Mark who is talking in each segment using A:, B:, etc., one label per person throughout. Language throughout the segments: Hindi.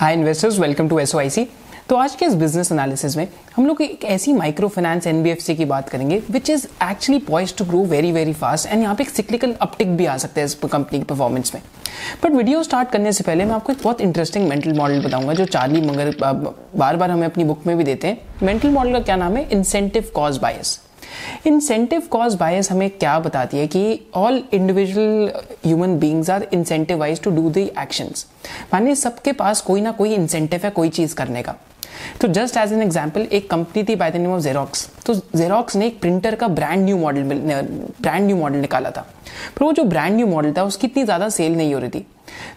A: Hi investors welcome to SOIC तो आज के इस बिज़नेस एनालिसिस में हम लोग एक ऐसी माइक्रो फाइनेंस एनबीएफसी की बात करेंगे which is actually poised to grow very very fast and यहाँ पे एक सिक्लिकल अपटिक भी आ सकता है इस कंपनी की परफॉर्मेंस में। बट वीडियो स्टार्ट करने से पहले मैं आपको एक बहुत इंटरेस्टिंग मेंटल मॉडल बताऊँगा, जो चार्ली मगर बार बार हमें अपनी बुक में भी देते हैं। मेंटल मॉडल का क्या नाम है? Incentive cause bias incentive cause bias हमें क्या बताती है कि all individual human beings are incentivize to do the actions मानिए सबके पास कोई ना कोई इंसेंटिव है कोई चीज़ करने का। तो जस्ट एज एन एग्ज़ाम्पल एक कंपनी थी by the name of Xerox तो जेरोक्स ने एक प्रिंटर का brand new model brand new model निकाला था। पर वो जो ब्रांड न्यू मॉडल था, उसकी इतनी ज़्यादा सेल नहीं हो रही थी।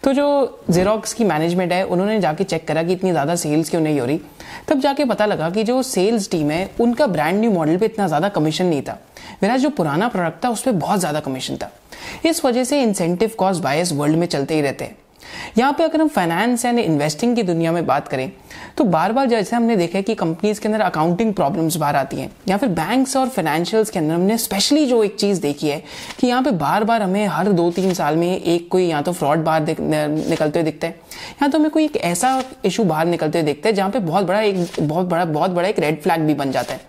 A: तो जो जेरोक्स की मैनेजमेंट है, उन्होंने जाके चेक करा कि इतनी ज़्यादा सेल्स क्यों नहीं हो रही। तब जाके पता लगा कि जो सेल्स टीम है, उनका ब्रांड न्यू मॉडल पे इतना ज़्यादा कमीशन नहीं था। मेरा जो पुराना प्रोडक्ट था, उस पर बहुत ज़्यादा कमीशन था। इस वजह से इंसेंटिव कॉस्ट बायस वर्ल्ड में चलते ही रहते हैं। यहाँ पे अगर हम फाइनेंस एंड इन्वेस्टिंग की दुनिया में बात करें तो बार बार जैसे हमने देखा है कि कंपनीज़ के अंदर अकाउंटिंग प्रॉब्लम्स बाहर आती हैं, या फिर बैंक्स और फाइनेंशियल्स के अंदर हमने स्पेशली जो एक चीज़ देखी है कि यहाँ पे बार बार हमें हर दो तीन साल में एक कोई या तो फ्रॉड बाहर निकलते हुए दिखता है, या तो हमें कोई एक ऐसा इशू बाहर निकलते हुए दिखता है जहाँ पे बहुत बड़ा एक, बहुत बड़ा बहुत बड़ा एक रेड फ्लैग भी बन जाता है।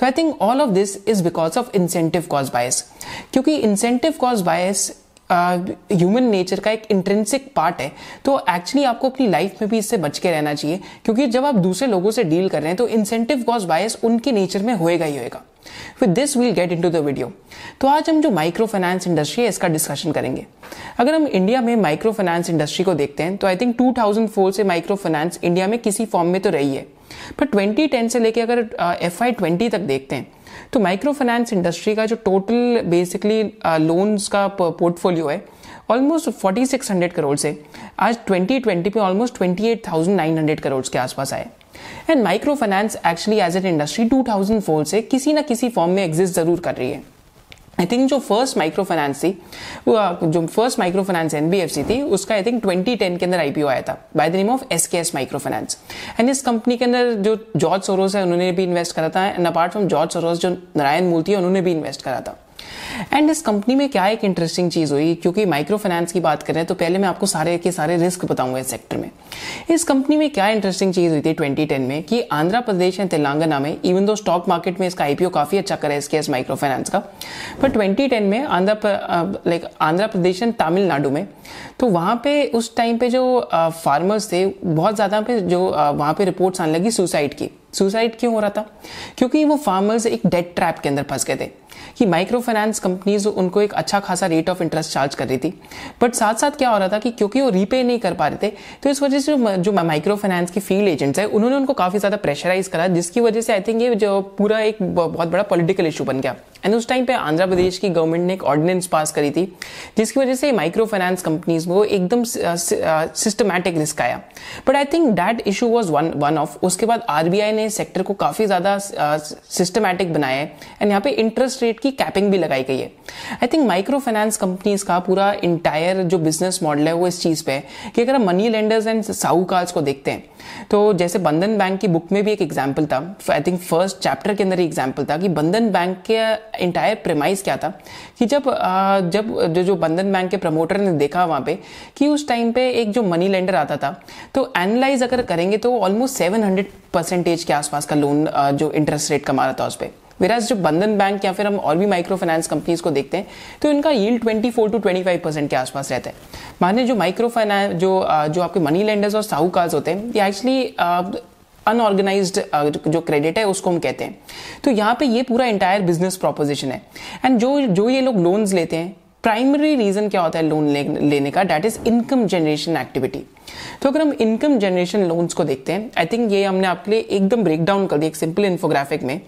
A: So I think all of this is because of incentive cause bias क्योंकि incentive cause bias human uh, nature का एक इंट्रेंसिक पार्ट है। तो एक्चुअली आपको अपनी लाइफ में भी इससे बच के रहना चाहिए क्योंकि जब आप दूसरे लोगों से डील कर रहे हैं तो इंसेंटिव कॉज बायस उनके नेचर में होएगा ही होएगा। With this we'll get into the video तो आज हम जो माइक्रो फाइनेंस इंडस्ट्री है इसका डिस्कशन करेंगे। अगर हम इंडिया में माइक्रो फाइनेंस इंडस्ट्री को देखते हैं तो आई थिंक 2004 से माइक्रो फाइनेंस इंडिया में किसी फॉर्म में तो रही है। पर 2010 से लेकर अगर एफ़ आई ट्वेंटी तक देखते हैं तो माइक्रो फाइनेंस इंडस्ट्री का जो टोटल बेसिकली लोन्स का पोर्टफोलियो है ऑलमोस्ट 4600 करोड़ से आज 2020 पे ऑलमोस्ट 28,900 करोड़ के आसपास आए. And micro finance actually as an industry 2004 से किसी ना किसी फॉर्म में एग्जिस्ट ज़रूर कर रही है. आई थिंक जो फ़र्स्ट माइक्रो फाइनेंस थी जो फ़र्स्ट माइक्रो फाइनेंस एनबीएफसी थी, उसका आई थिंक 2010 के अंदर आईपीओ आया था by the name of S K S micro finance and इस कंपनी के अंदर जो जॉर्ज सोरोस है, उन्होंने भी इन्वेस्ट करा था and apart from George Soros जो नारायण मूर्ति है, उन्होंने भी इन्वेस्ट करा था। एंड इस कंपनी में क्या एक इंटरेस्टिंग चीज़ हुई? क्योंकि माइक्रो फाइनेंस की बात करें तो पहले मैं आपको सारे के सारे रिस्क बताऊँगा इस सेक्टर में। इस कंपनी में क्या इंटरेस्टिंग चीज़ हुई थी 2010 में? कि आंध्र प्रदेश एंड तेलंगाना में इवन दो स्टॉक मार्केट में इसका आईपीओ काफ़ी अच्छा करे इसके माइक्रो फाइनेंस का पर 2010 में आंध्र लाइक आंध्र प्रदेश एंड तमिलनाडु में तो वहाँ पे उस टाइम पे जो फार्मर्स थे, बहुत ज़्यादा पे जो वहाँ पे रिपोर्ट्स आने लगी सुसाइड की। सुसाइड क्यों हो रहा था? क्योंकि वो फार्मर्स एक डेट ट्रैप के अंदर फंस गए थे। कि माइक्रो फाइनेंस कंपनीज़ उनको एक अच्छा खासा रेट ऑफ़ इंटरेस्ट चार्ज कर रही थी। बट साथ साथ क्या हो रहा था कि क्योंकि वो रीपे नहीं कर पा रहे थे तो इस वजह से जो माइक्रो फाइनेंस की फ़ील्ड एजेंट्स है, उन्होंने उनको काफ़ी ज़्यादा प्रेशराइज करा, जिसकी वजह से आई थिंक ये जो पूरा एक बहुत बड़ा पॉलिटिकल इशू बन गया। एंड उस टाइम पे आंध्र प्रदेश की गवर्नमेंट ने एक ऑर्डिनेंस पास करी थी, जिसकी वजह से माइक्रो फाइनेंस कंपनीज़ को एकदम सिस्टमैटिक रिस्क आया। But I think that issue was one one of उसके बाद आरबीआई ने सेक्टर को काफ़ी ज़्यादा सिस्टमैटिक बनाया है। एंड यहाँ पे इंटरेस्ट रेट की कैपिंग भी लगाई गई है। I think micro finance companies का पूरा इंटायर जो बिज़नेस मॉडल है वो इस चीज़ पे है कि अगर हम मनी लेंडर्स एंड साहूकार्स को देखते हैं तो जैसे बंधन बैंक की बुक में भी एक एग्ज़ाम्पल था। आई थिंक फ़र्स्ट चैप्टर के अंदर एग्ज़ाम्पल था कि बंधन बैंक के इंटायर प्रेमाइज क्या था कि जब जब जो जो बंधन बैंक के प्रमोटर ने देखा वहाँ पे कि उस टाइम पे एक जो मनी लेंडर आता था तो एनालाइज अगर करेंगे तो ऑलमोस्ट सेवन हंड्रेड परसेंटेज के आसपास का लोन जो इंटरेस्ट रेट कमा रहा था उस पर वेराज जो बंधन बैंक या फिर हम और भी माइक्रो फाइनेंस कंपनीज़ को देखते हैं तो इनका यील्ड 24 टू 25 परसेंट के आसपास रहता है। माने जो माइक्रो फाइनेंस जो जो आपके मनी लेंडर्स और साहूकार्स होते हैं ये एक्चुअली अनऑर्गेनाइज्ड जो क्रेडिट है उसको हम कहते हैं। तो यहाँ पे ये पूरा इंटायर बिज़नेस प्रोपोजिशन है। एंड जो जो ये लोग लोन्स लेते हैं प्राइमरी रीजन क्या होता है लोन ले, लेने का? That is income generation activity तो अगर हम इनकम जनरेशन लोन्स को देखते हैं आई थिंक ये हमने आपके लिए एकदम ब्रेक डाउन कर दिया एक सिंपल इन्फोग्राफिक में।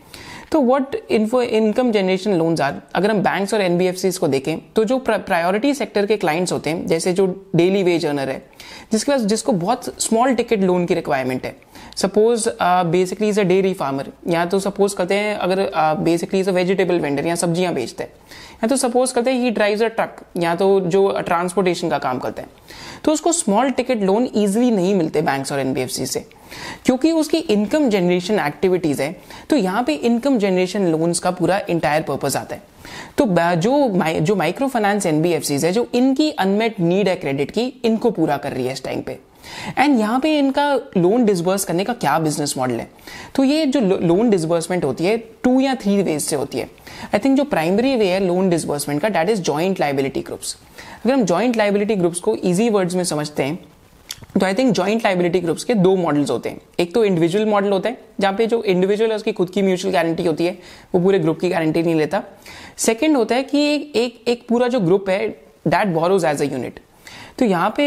A: तो what info income generation loans are अगर हम बैंक और एनबीएफसी को देखें तो जो प्रायोरिटी सेक्टर के क्लाइंट्स होते हैं, जैसे जो डेली वेज अर्नर है, जिसके पास, जिसको बहुत स्मॉल टिकट लोन की रिक्वायरमेंट है suppose basically is a dairy farmer या तो सपोज़ करते हैं, अगर basically is a vegetable vendor या सब्ज़ियाँ बेचते हैं। या तो सपोज़ करते हैं ही ड्राइव्स अ ट्रक या तो जो ट्रांसपोर्टेशन का काम करते हैं। तो उसको स्मॉल टिकट लोन इजिली नहीं मिलते बैंक्स और एनबीएफसी से। क्योंकि उसकी इनकम जनरेशन एक्टिविटीज़ है तो यहाँ पे इनकम जनरेशन लोन्स का पूरा इंटायर पर्पज आता है। तो जो जो माइक्रो फाइनेंस एनबीएफसी है, जो इनकी अनमेट नीड है क्रेडिट की, इनको पूरा कर रही है इस टाइम पे। एंड यहाँ पे इनका लोन डिसबर्स करने का क्या बिज़नेस मॉडल है? तो ये जो लोन डिसबर्समेंट होती है टू या थ्री वेज से होती है। आई थिंक जो प्राइमरी वे है लोन डिसबर्समेंट का that is joint liability groups अगर हम जॉइंट लाइबिलिटी ग्रुप्स को इजी वर्ड्स में समझते हैं तो I think joint liability groups के दो मॉडल्स होते हैं। एक तो इंडिविजुअल मॉडल होता है, जहाँ पे जो इंडिविजुअल है, उसकी खुद की म्यूचुअल गारंटी होती है, वो पूरे ग्रुप की गारंटी नहीं लेता। सेकेंड होता है कि एक एक एक पूरा जो ग्रुप है that borrows as a unit तो यहाँ पे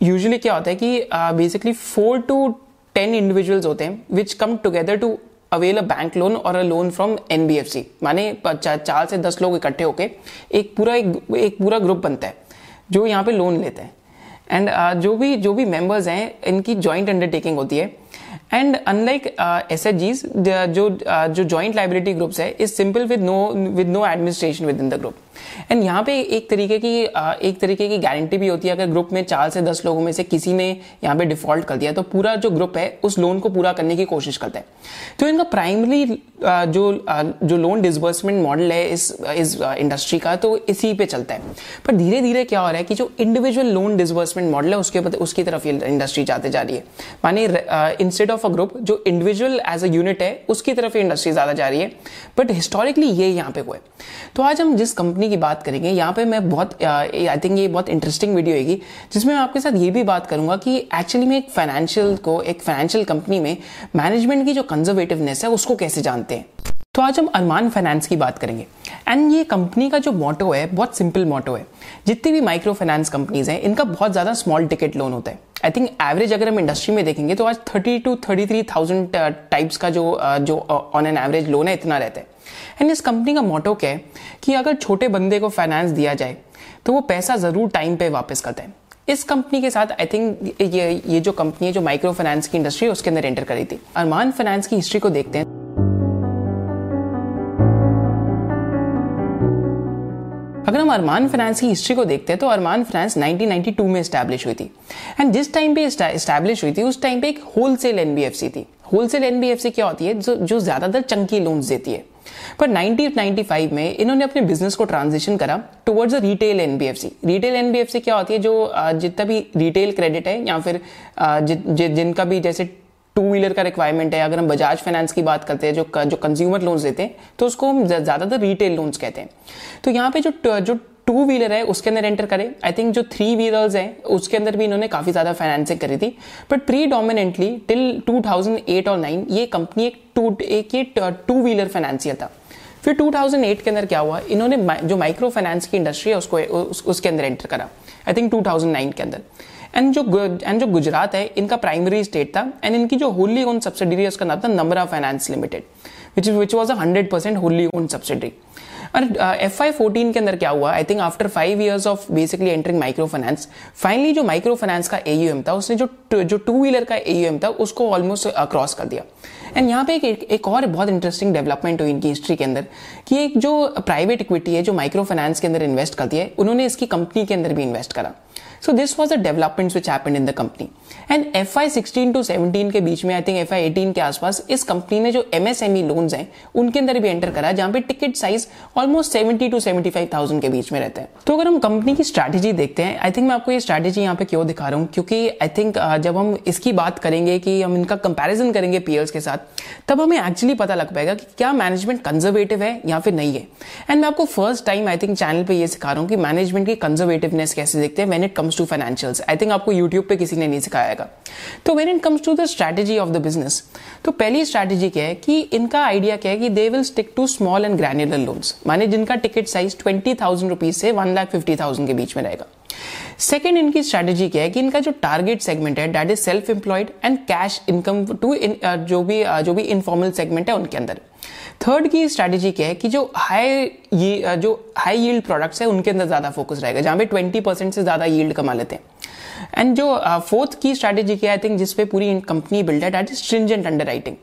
A: यूजुअली क्या होता है कि basically four to ten individuals होते हैं which come together to avail a bank loan और अ लोन फ्रॉम एनबीएफसी माने चार से दस लोग इकट्ठे होके एक पूरा एक, एक पूरा ग्रुप बनता है जो यहाँ पे लोन लेते हैं. एंड uh, जो भी जो भी मेंबर्स हैं इनकी जॉइंट अंडरटेकिंग होती है. And unlike S H Gs जो uh, जो जॉइंट लाइबिलिटी ग्रुप्स है is simple with no with no administration within the group and यहाँ पे एक तरीके की एक तरीके की गारंटी भी होती है अगर ग्रुप में चार से दस लोगों में से किसी ने यहाँ पे डिफ़ॉल्ट कर दिया तो पूरा जो ग्रुप है, उस लोन को पूरा करने की कोशिश करता है। तो इनका प्राइमरी जो जो लोन डिसबर्समेंट मॉडल है इस इस इंडस्ट्री का तो इसी पे चलता है। पर धीरे धीरे क्या हो रहा है कि जो इंडिविजुअल लोन डिसबर्समेंट मॉडल है, उसके उसकी तरफ़ ये इंडस्ट्री जाते जा रही है। माने इंस्टेड ऑफ़ अ ग्रुप जो इंडिविजुअल एज अ यूनिट है, उसकी तरफ़ ये इंडस्ट्री ज़्यादा जा रही है। बट हिस्टोरिकली ये यहाँ पे हुआ है। तो आज हम जिस कंपनी की बात करेंगे, यहाँ पे मैं बहुत आई थिंक ये बहुत इंटरेस्टिंग वीडियो होगी, जिसमें मैं आपके साथ ये भी बात करूँगा कि एक्चुअली में एक फाइनेंशियल को, एक फाइनेंशियल कंपनी में मैनेजमेंट की जो कंजर्वेटिवनेस है, उसको कैसे जानते हैं। तो आज हम अरमान फाइनेंस की बात करेंगे। एंड ये कंपनी का जो मोटो है, बहुत सिंपल मोटो है। जितनी भी माइक्रो फाइनेंस कंपनीज़ हैं, इनका बहुत ज़्यादा स्मॉल टिकट लोन होता है। आई थिंक एवरेज अगर हम इंडस्ट्री में देखेंगे तो आज thirty two thirty three thousand types का जो जो ऑन एन एवरेज लोन है, इतना रहता है। एंड इस कंपनी का मोटो क्या है? कि अगर छोटे बंदे को फाइनेंस दिया जाए तो वो पैसा ज़रूर टाइम पे वापस करता है। इस कंपनी के साथ आई थिंक ये ये जो कंपनी है, जो माइक्रो फाइनेंस की इंडस्ट्री है, उसके अंदर एंटर करी थी। अरमान फाइनेंस की हिस्ट्री को देखते हैं। अगर हम अरमान फाइनेंस की हिस्ट्री को देखते हैं तो अरमान फाइनेंस 1992 में स्टैब्लिश हुई थी। एंड जिस टाइम पे स्टैब्लिश हुई थी, उस टाइम पे एक होलसेल एनबीएफसी थी। होलसेल एनबीएफसी क्या होती है जो जो ज़्यादातर चंकी लोन्स देती है। पर 1995 में इन्होंने अपने बिज़नेस को ट्रांजिशन करा towards retail NBFC retail NBFC क्या होती है जो जितना भी रिटेल क्रेडिट है या फिर जि, जि, जिनका भी जैसे टू व्हीलर का रिक्वायरमेंट है अगर हम बजाज फाइनेंस की बात करते हैं जो जो कंज्यूमर लोन्स देते हैं तो उसको हम ज़्यादातर रिटेल लोन्स कहते हैं। तो यहाँ पे जो जो टू व्हीलर है उसके अंदर एंटर करे। आई थिंक जो थ्री व्हीलर्स है उसके अंदर भी इन्होंने काफ़ी ज़्यादा फाइनेंसिंग करी थी। बट प्री डोमिनेंटली टिल 2008 और 9 ये कंपनी एक टू एक टू व्हीलर फाइनेंसियर था। फिर 2008 के अंदर क्या हुआ? इन्होंने जो माइक्रो फाइनेंस की इंडस्ट्री है उसको उस, उसके अंदर एंटर करा। आई थिंक 2009 के अंदर। एंड जो एंड जो गुजरात है इनका प्राइमरी स्टेट था। एंड इनकी जो होली ओन सब्सिडरी है उसका नाम था Namra finance limited which which was a hundred percent wholly owned subsidiary और एफ़ आई फोर्टीन के अंदर क्या हुआ? I think after five years of basically entering micro finance finally जो माइक्रो फाइनेंस का एयूएम था, उसने जो जो टू व्हीलर का एयूएम था, उसको ऑलमोस्ट क्रॉस कर दिया। एंड यहाँ पे एक, एक और बहुत इंटरेस्टिंग डेवलपमेंट हुई इनकी हिस्ट्री के अंदर कि एक जो प्राइवेट इक्विटी है जो माइक्रो फाइनेंस के अंदर इन्वेस्ट करती है उन्होंने इसकी कंपनी के अंदर भी इन्वेस्ट करा। So this was the development which happened in the company and F I sixteen to seventeen के बीच में I think F I eighteen के आसपास इस कंपनी ने जो M S M E loans हैं उनके अंदर भी एंटर करा जहाँ पे ticket size almost seventy to seventy five thousand के बीच में रहता है। तो अगर हम कंपनी की स्ट्रैटेजी देखते हैं आई थिंक मैं आपको ये स्ट्रैटेजी यहाँ पे क्यों दिखा रहा हूँ? क्योंकि आई थिंक जब हम इसकी बात करेंगे कि हम इनका कंपेरिजन करेंगे पीयर्स के साथ तब हमें एक्चुअली पता लग पाएगा कि क्या मैनेजमेंट कंजर्वेटिव है या फिर नहीं है। एंड मैं आपको first time I think channel पे ये सिखा रहा हूँ कि मैनेजमेंट की कंजर्वेटिवनेस कैसे देखते हैं when it comes to financials I think आपको यूट्यूब पे किसी ने नहीं सिखाएगा तो when it comes to the strategy of the business तो पहली स्ट्रैटेजी क्या है कि इनका आइडिया क्या है कि they will stick to small and granular loans माने जिनका ticket size twenty thousand rupees से वन लाख फिफ्टी थाउज़ेंड के बीच में रहेगा। सेकेंड इनकी स्ट्रैटेजी क्या है कि इनका जो टारगेट सेगमेंट है that is self employed and cash income to जो भी uh, जो भी इनफॉर्मल सेगमेंट है उनके अंदर। थर्ड की स्ट्रैटेजी क्या है कि जो हाई ये जो हाई यील्ड प्रोडक्ट्स है उनके अंदर ज़्यादा फोकस रहेगा जहाँ पे ट्वेंटी परसेंट से ज़्यादा यील्ड कमा लेते हैं। एंड जो फोर्थ की स्ट्रैटेजी क्या आई थिंक जिसपे पूरी कंपनी बिल्ड है that is stringent underwriting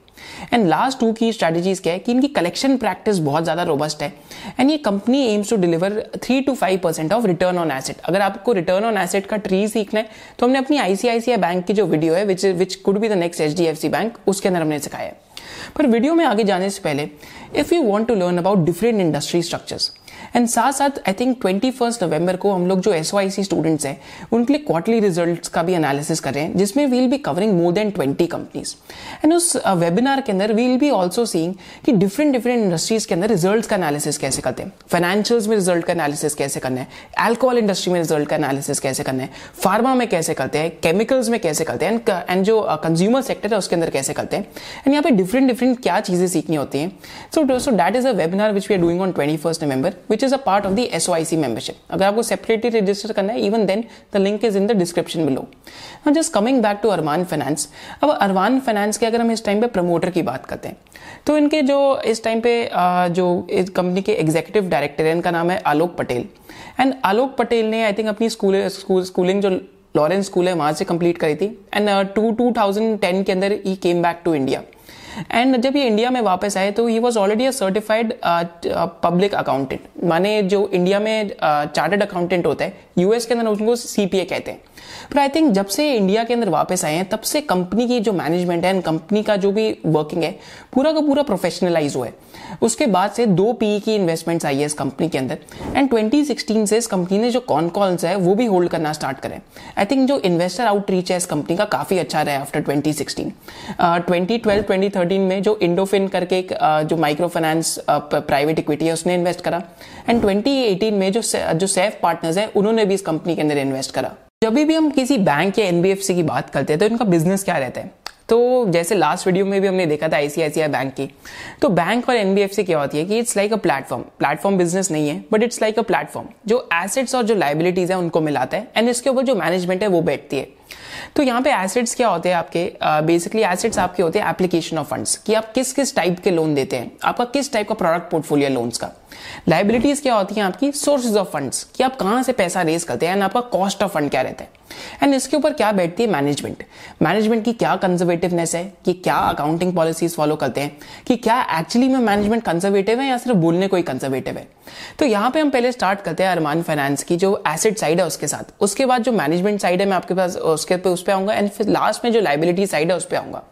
A: and last two key strategies क्या है कि इनकी कलेक्शन प्रैक्टिस बहुत ज़्यादा रोबस्ट है। एंड ये company aims to deliver three to five percent of return on asset अगर आपको रिटर्न ऑन एसेट का ट्री सीखना है तो हमने अपनी आईसीआईसीआई बैंक की जो वीडियो है which which could be the next H D F C bank उसके अंदर हमने सिखाया है। पर वीडियो में आगे जाने से पहले if you want to learn about different industry structures and साथ साथ I think twenty first November को हम लोग जो एस स्टूडेंट्स हैं उनके लिए क्वार्टरली रिज़ल्ट का भी एनालिसिस कर रहे हैं जिसमें we'll be covering more than twenty companies and उस वेबिनार uh, के अंदर वील बी ऑल्सो सीइंग कि डिफरेंट डिफरेंट इंडस्ट्रीज़ के अंदर रिज़ल्ट का एनालिसिस कैसे करते हैं। फाइनेंशियल्स में रिज़ल्ट का एनालिसिस कैसे करना है? एल्कोहल इंडस्ट्री में रिज़ल्ट का एनालिसिस कैसे करना है? फार्मा में कैसे करते हैं? केमिकल्स में कैसे करते हैं? एंड जो कंज्यूमर uh, सेक्टर है उसके अंदर कैसे करते हैं? एंड यहाँ पे डिफरेंट डिफरेंट क्या चीज़ें सीखनी होती हैं। So so that is a webinar which we are doing on twenty first November which is a part of the S Y membership अगर आपको सेपरेटली रजिस्टर करना है even then the link is in the description below just coming back to Arman finance अब अरमान फाइनेंस के अगर हम इस टाइम पे प्रमोटर की बात करते हैं तो इनके जो इस टाइम पे जो इस कंपनी के एग्जीक्यूटिव डायरेक्टर है, इनका नाम है आलोक पटेल। एंड आलोक पटेल ने आई थिंक अपनी स्कूल स्कूल स्कूलिंग जो लॉरेंस स्कूल है, वहाँ से कंप्लीट करी थी। And two two thousand ten के अंदर ही came back to India and जब ये इंडिया में वापस आए तो he was already a certified public accountant माने जो इंडिया में चार्टर्ड uh, अकाउंटेंट होता है यूएस के अंदर उनको सीपीए कहते हैं। पर आई थिंक जब से इंडिया के अंदर वापस आए हैं तब से कंपनी की जो मैनेजमेंट है कंपनी का जो भी वर्किंग है पूरा का पूरा प्रोफेशनलाइज हुआ है। उसके बाद से दो पी की इन्वेस्टमेंट्स आई है इस कंपनी के अंदर। एंड 2016 से इस कंपनी ने जो कॉन कॉल्स है वो भी होल्ड करना स्टार्ट करें। आई थिंक जो इन्वेस्टर आउटरीच है इस कंपनी का काफ़ी अच्छा रहा आफ्टर 2016 2012 2013 में जो इंडोफिन करके एक uh, जो माइक्रो फाइनेंस प्राइवेट इक्विटी है उसने इन्वेस्ट करा। एंड 2018 में जो जो सेफ़ पार्टनर्स है उन्होंने भी इस कंपनी के अंदर इन्वेस्ट करा। जब भी हम किसी बैंक या एनबीएफसी की बात करते हैं तो इनका बिज़नेस क्या रहता है? तो जैसे लास्ट वीडियो में भी हमने देखा था आईसीआईसीआई बैंक की। तो बैंक और एनबीएफसी क्या होती है कि it's like a platform platform business नहीं है but it's like a platform जो एसेट्स और जो लाइबिलिटीज है उनको मिलाता है एंड इसके ऊपर जो मैनेजमेंट है वो बैठती है। तो यहाँ पे एसेट्स क्या होते हैं आपके? बेसिकली uh, एसेट्स आपके होते हैं एप्लीकेशन ऑफ़ फंड्स कि आप किस किस टाइप के लोन देते हैं। आपका किस टाइप का प्रोडक्ट पोर्टफोलियो लोन्स का? लाइबिलिटीज क्या होती है आपकी? सोर्सेज ऑफ़ फंड्स कि आप कहाँ से पैसा रेज करते हैं एंड आपका कॉस्ट ऑफ़ फंड क्या रहता है? एंड इसके ऊपर क्या बैठती है मैनेजमेंट मैनेजमेंट की क्या कंजर्वेटिवनेस है? कि क्या अकाउंटिंग पॉलिसीज़ फॉलो करते हैं? कि क्या एक्चुअली में मैनेजमेंट कंजर्वेटिव है या सिर्फ़ बोलने को ही कंजर्वेटिव है? तो यहाँ पे हम पहले स्टार्ट करते हैं अरमान फाइनेंस की, जो एसेट साइड है उसके साथ। उसके बाद जो मैनेजमेंट साइड है मैं आपके पास, उसके पे, उस पर आऊँगा। एंड फिर लास्ट में जो लाइबिलिटी साइड है उस पर आऊँगा।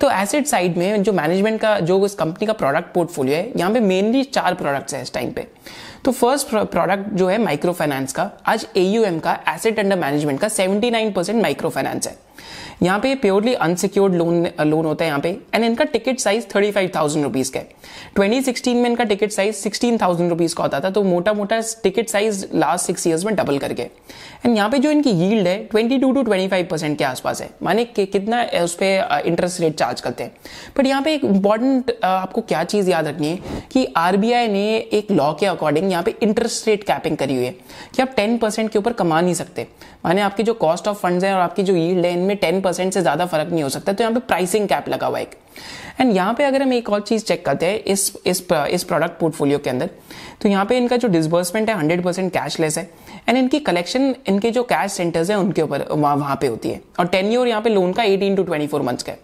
A: तो एसेट साइड में जो मैनेजमेंट का, जो उस कंपनी का प्रोडक्ट पोर्टफोलियो है, यहाँ पे मेनली चार प्रोडक्ट्स है इस टाइम पे। तो फ़र्स्ट प्रोडक्ट जो है माइक्रो फाइनेंस का, आज एयूएम का एसेट अंडर मैनेजमेंट का 79 परसेंट माइक्रो फाइनेंस है। यहाँ पे प्योरली अनसिक्योर्ड लोन लोन होता है यहाँ पे। एंड इनका ticket size thirty five thousand rupees का 2016 में इनका ticket size sixteen thousand rupees का होता था तो मोटा मोटा ticket size last six years में डबल करके। एंड यहाँ पे जो इनकी यील्ड है 22 टू 25 परसेंट के आसपास है। माने कि कितना उस पर इंटरेस्ट रेट चार्ज करते हैं। बट यहाँ पे एक इंपॉर्टेंट आपको क्या चीज़ याद रखनी है कि आरबीआई ने एक लॉ के अकॉर्डिंग यहाँ पे इंटरेस्ट रेट कैपिंग करी हुई है। कि आप टेन परसेंट के ऊपर कमा नहीं सकते। माने आपकी जो कॉस्ट ऑफ़ फंड्स है और आपकी जो यील्ड है, इनमें टेन परसेंट से ज़्यादा फ़र्क नहीं हो सकता। तो यहाँ पे प्राइसिंग कैप लगा हुआ है एंड यहाँ पे अगर हम एक और चीज़ चेक करते हैं, इस इस इस प्रोडक्ट पोर्टफोलियो के अंदर तो यहाँ पे इनका जो डिसबर्समेंट है हंड्रेड परसेंट कैशलेस है। एंड इनकी कलेक्शन इनके जो कैश सेंटर्स है, उनके ऊपर, वहाँ पे होती है। और टेन ईयर यहाँ पे लोन का eighteen to twenty four months का है।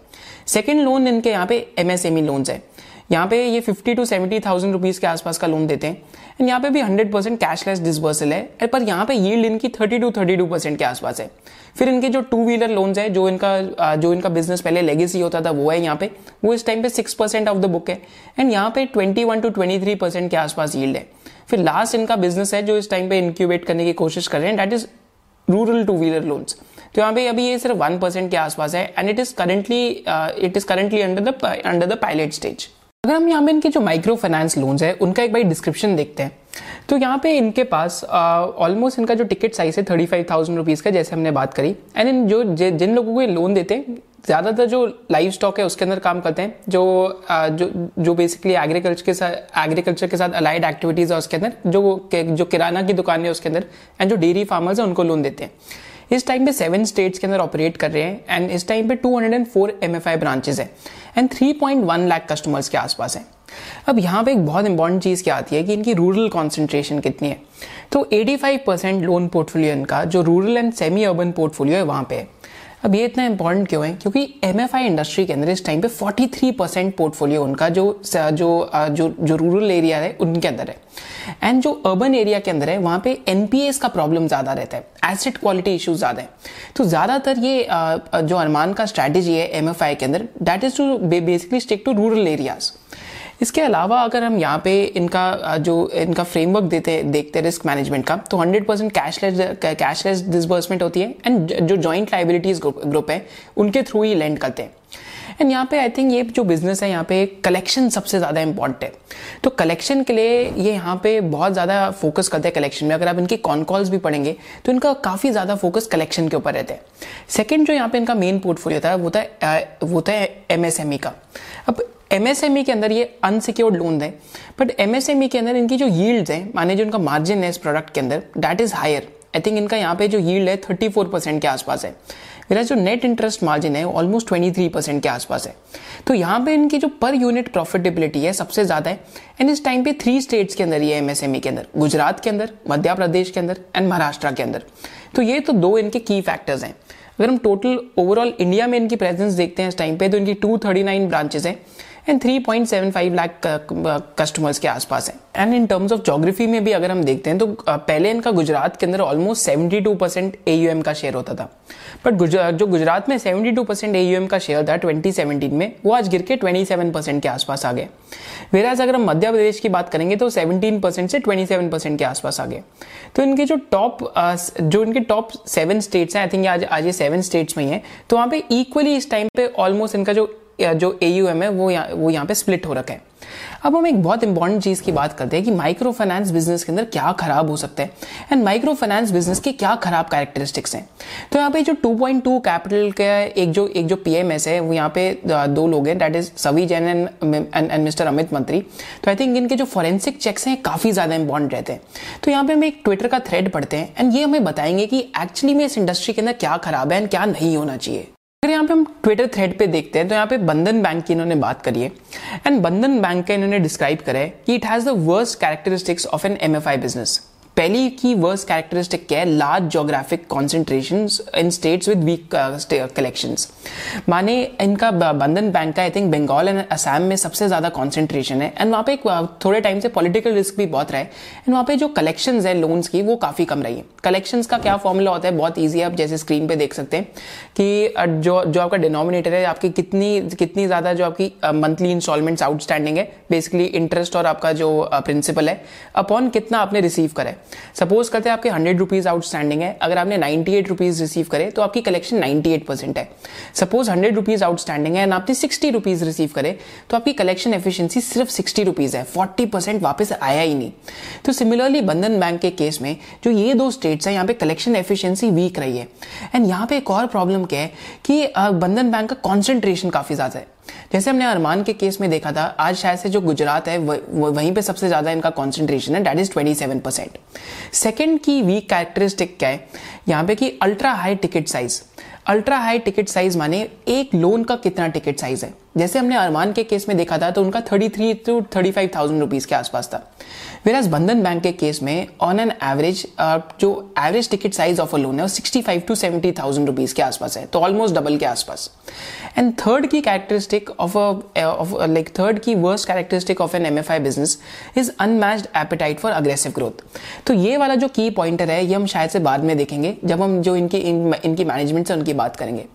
A: सेकेंड लोन इनके यहाँ पे एमएसएमई लोन्स है। यहाँ पे ये fifty to seventy thousand rupees के आसपास का लोन देते हैं। एंड यहाँ पे भी हंड्रेड परसेंट कैशलेस डिसबर्सल है। पर यहाँ पे यील्ड इनकी thirty to thirty two percent के आसपास है। फिर इनके जो टू व्हीलर लोन्स है, जो इनका जो इनका बिज़नेस पहले लेगेसी होता था, वो है यहाँ पे। वो इस टाइम पे six percent of the book है। एंड यहाँ पे twenty one to twenty three percent के आसपास यील्ड है। फिर लास्ट इनका बिज़नेस है, जो इस टाइम पे इंक्यूबेट करने की कोशिश कर रहे हैं that is rural two wheeler loans तो यहाँ पे अभी ये सिर्फ़ वन परसेंट के आसपास है। And it is currently it is currently under the under the pilot stage अगर हम यहाँ पे इनके जो माइक्रो फाइनेंस लोन्स है उनका एक बार डिस्क्रिप्शन देखते हैं। तो यहाँ पे इनके पास ऑलमोस्ट इनका जो टिकट साइज़ है थर्टी फाइव थाउज़ेंड रुपीज़ का जैसे हमने बात करी। एंड इन जो जिन लोगों को ये लोन देते हैं ज़्यादातर जो लाइव स्टॉक है उसके अंदर काम करते हैं। जो uh, जो जो बेसिकली एग्रीकल्चर के साथ एग्रीकल्चर के साथ अलाइड एक्टिविटीज़ है उसके अंदर जो जो किराना की दुकान है उसके अंदर एंड जो डेयरी फार्मर्स है उनको लोन देते हैं। इस टाइम पे सेवन स्टेट्स के अंदर ऑपरेट कर रहे हैं एंड इस टाइम पे 204 आई ब्रांचेज है एंड 3.1 लाख कस्टमर्स के आसपास है। अब यहाँ पे एक बहुत इंपॉर्टेंट चीज़ क्या आती है कि इनकी रूरल कॉन्सेंट्रेशन कितनी है? तो 85 परसेंट लोन पोर्टफोलियो इनका, जो rural and semi urban portfolio है, वहाँ पे है। अब ये इतना इंपॉर्टेंट क्यों है? क्योंकि एमएफआई इंडस्ट्री के अंदर इस टाइम पे 43 परसेंट पोर्टफोलियो उनका जो जो जो जो रूरल एरिया है, उनके अंदर है। एंड जो अर्बन एरिया के अंदर है, वहाँ पे एनपीएस का प्रॉब्लम ज़्यादा रहता है। एसिड क्वालिटी इश्यूज़ ज़्यादा है। तो ज़्यादातर ये जो अरमान का स्ट्रेटेजी है एमएफआई के अंदर that is to basically stick to rural areas इसके अलावा अगर हम यहाँ पे इनका जो इनका फ्रेमवर्क देते, देखते हैं रिस्क मैनेजमेंट का तो 100 परसेंट कैशलेस कैशलेस डिसबर्समेंट होती है एंड जो जॉइंट लाइबिलिटीज ग्रुप है, उनके थ्रू ही लैंड करते हैं। एंड यहाँ पे आई थिंक ये जो बिज़नेस है, यहाँ पे कलेक्शन सबसे ज़्यादा इंपॉर्टेंट है। तो कलेक्शन के लिए ये यहाँ पे बहुत ज़्यादा फोकस करते हैं कलेक्शन में। अगर आप इनकी कॉन कॉल्स भी पढ़ेंगे तो इनका काफ़ी ज़्यादा फोकस कलेक्शन के ऊपर रहता है। सेकेंड जो यहाँ पे इनका मेन पोर्टफोलियो था, वो था वो था एमएसएमई का। अब एमएसएमई के अंदर ये अनसिक्योर्ड लोन है। बट एमएसएमई के अंदर इनकी जो यील्ड है, माने जो इनका मार्जिन है इस प्रोडक्ट के अंदर that is higher I think इनका यहाँ पे जो यील्ड है थर्टी फोर परसेंट के आसपास है। मेरा जो नेट इंटरेस्ट मार्जिन है ऑलमोस्ट ट्वेंटी थ्री परसेंट के आसपास है। तो यहाँ पे इनकी जो पर यूनिट प्रॉफिटेबिलिटी है सबसे ज़्यादा है। एंड इस टाइम पे थ्री स्टेट्स के अंदर ये एमएसएमई के अंदर। गुजरात के अंदर, मध्य प्रदेश के अंदर एंड महाराष्ट्र के अंदर। तो ये तो दो इनके की फैक्टर्स हैं। अगर हम टोटल ओवरऑल इंडिया में इनकी प्रेजेंस देखते हैं इस टाइम पे तो इनकी 239 ब्रांचेस हैं। एंड 3.75 लाख कस्टमर्स के आसपास है। And in terms of geography में भी अगर हम देखते हैं तो uh, पहले इनका गुजरात के अंदर ऑलमोस्ट 72 परसेंट एयूएम का शेयर होता था। बट जो गुजरात में 72 परसेंट एयूएम का शेयर था 2017 में वो आज गिर के 27 परसेंट के आसपास आ गए वेराज अगर हम मध्य प्रदेश की बात करेंगे तो 17 परसेंट से 27 परसेंट के आसपास आ गए तो इनके जो टॉप uh, जो इनके टॉप सेवन स्टेट्स हैं आई थिंक आज आज ये सेवन स्टेट्स में ही है तो वहाँ पे इक्वली इस टाइम पे ऑलमोस्ट इनका जो जो एयूएम है, वो यहाँ वो यहाँ पे स्प्लिट हो रखा है। अब हम एक बहुत इंपॉर्टेंट चीज़ की बात करते हैं कि माइक्रो फाइनेंस बिज़नेस के अंदर क्या खराब हो सकता है। एंड माइक्रो फाइनेंस बिज़नेस के क्या खराब कैरेक्टरिस्टिक्स हैं। तो यहाँ पे जो 2.2 कैपिटल का एक जो एक जो पीएमएस है, वो यहाँ पे दो लोग हैं दैट इज़ सवी जैन एंड मिस्टर अमित मंत्री तो आई थिंक इनके जो फॉरेंसिक चेक्स हैं, काफ़ी ज़्यादा इंपॉर्टेंट रहते हैं। तो यहाँ पे हम एक ट्विटर का थ्रेड पढ़ते हैं एंड ये हमें बताएँगे कि एक्चुअली में इस इंडस्ट्री के अंदर क्या खराब है एंड क्या नहीं होना चाहिए। अगर यहाँ पे हम ट्विटर थ्रेड पे देखते हैं तो यहाँ पे बंधन बैंक की इन्होंने बात करी है। एंड बंधन बैंक का इन्होंने डिस्क्राइब करा है कि it has the worst characteristics of an MFI business पहली की वर्स कैरेक्टरिस्टिक क्या है? Large geographic concentration in states with weak collection माने इनका बंधन बैंक का I think Bengal and Assam में सबसे ज़्यादा कॉन्सेंट्रेशन है। एंड वहाँ पे uh, थोड़े टाइम से पॉलिटिकल रिस्क भी बहुत रहा है। एंड वहाँ पे जो कलेक्शन है लोन्स की वो काफ़ी कम रही है। कलेक्शन का क्या फॉर्मूला होता है? बहुत ईजी है। आप जैसे स्क्रीन पे देख सकते हैं कि uh, जो जो आपका डिनोमिनेटर है आपकी कितनी कितनी ज़्यादा जो आपकी मंथली इंस्टॉलमेंट्स आउटस्टैंडिंग है। बेसिकली इंटरेस्ट और आपका जो प्रिंसिपल uh, है अपॉन कितना आपने रिसीव करा है। सपोज़ करते हैं आपके हंड्रेड रुपीज़ आउटस्टैंडिंग है, अगर आपने नाइनटी एट रुपीज़ रिसीव करे तो आपकी कलेक्शन नाइनटी एट परसेंट है। सपोज़ हंड्रेड रुपीज़ आउटस्टैंडिंग है एंड आपने सिक्सटी रुपीज़ रिसीव करे तो आपकी कलेक्शन एफिशिएंसी सिर्फ़ सिक्सटी रुपीज़ है फोर्टी परसेंट वापस आया ही नहीं। तो सिमिलरली बंधन बैंक के केस में, जो ये दो स्टेट्स है, यहाँ पे कलेक्शन एफिशिएंसी वीक रही है। एंड यहाँ पे एक और प्रॉब्लम क्या है कि बंधन बैंक का कॉन्सेंट्रेशन काफ़ी ज़्यादा है। जैसे हमने अरमान के केस में देखा था, आज शायद से जो गुजरात है वहीं पे सबसे ज़्यादा इनका कॉन्सेंट्रेशन है that is twenty seven percent second की वीक कैरेक्टरिस्टिक क्या है? यहाँ पे कि ultra high ticket size ultra high ticket size माने एक लोन का कितना टिकट साइज़ है? जैसे हमने अरमान के केस में देखा था तो उनका thirty three to thirty five thousand rupees के आसपास था। वेराज बंधन बैंक के केस में ऑन एन एवरेज जो average ticket size of a loan है वो sixty five to seventy thousand rupees के आसपास है तो ऑलमोस्ट डबल के आसपास। एंड थर्ड की characteristic of of like third की worst characteristic of an M F I business is unmatched appetite for aggressive growth तो ये वाला जो की पॉइंटर है ये हम शायद से बाद में देखेंगे जब हम जो इनकी इन, इनकी मैनेजमेंट से उनकी बात करेंगे।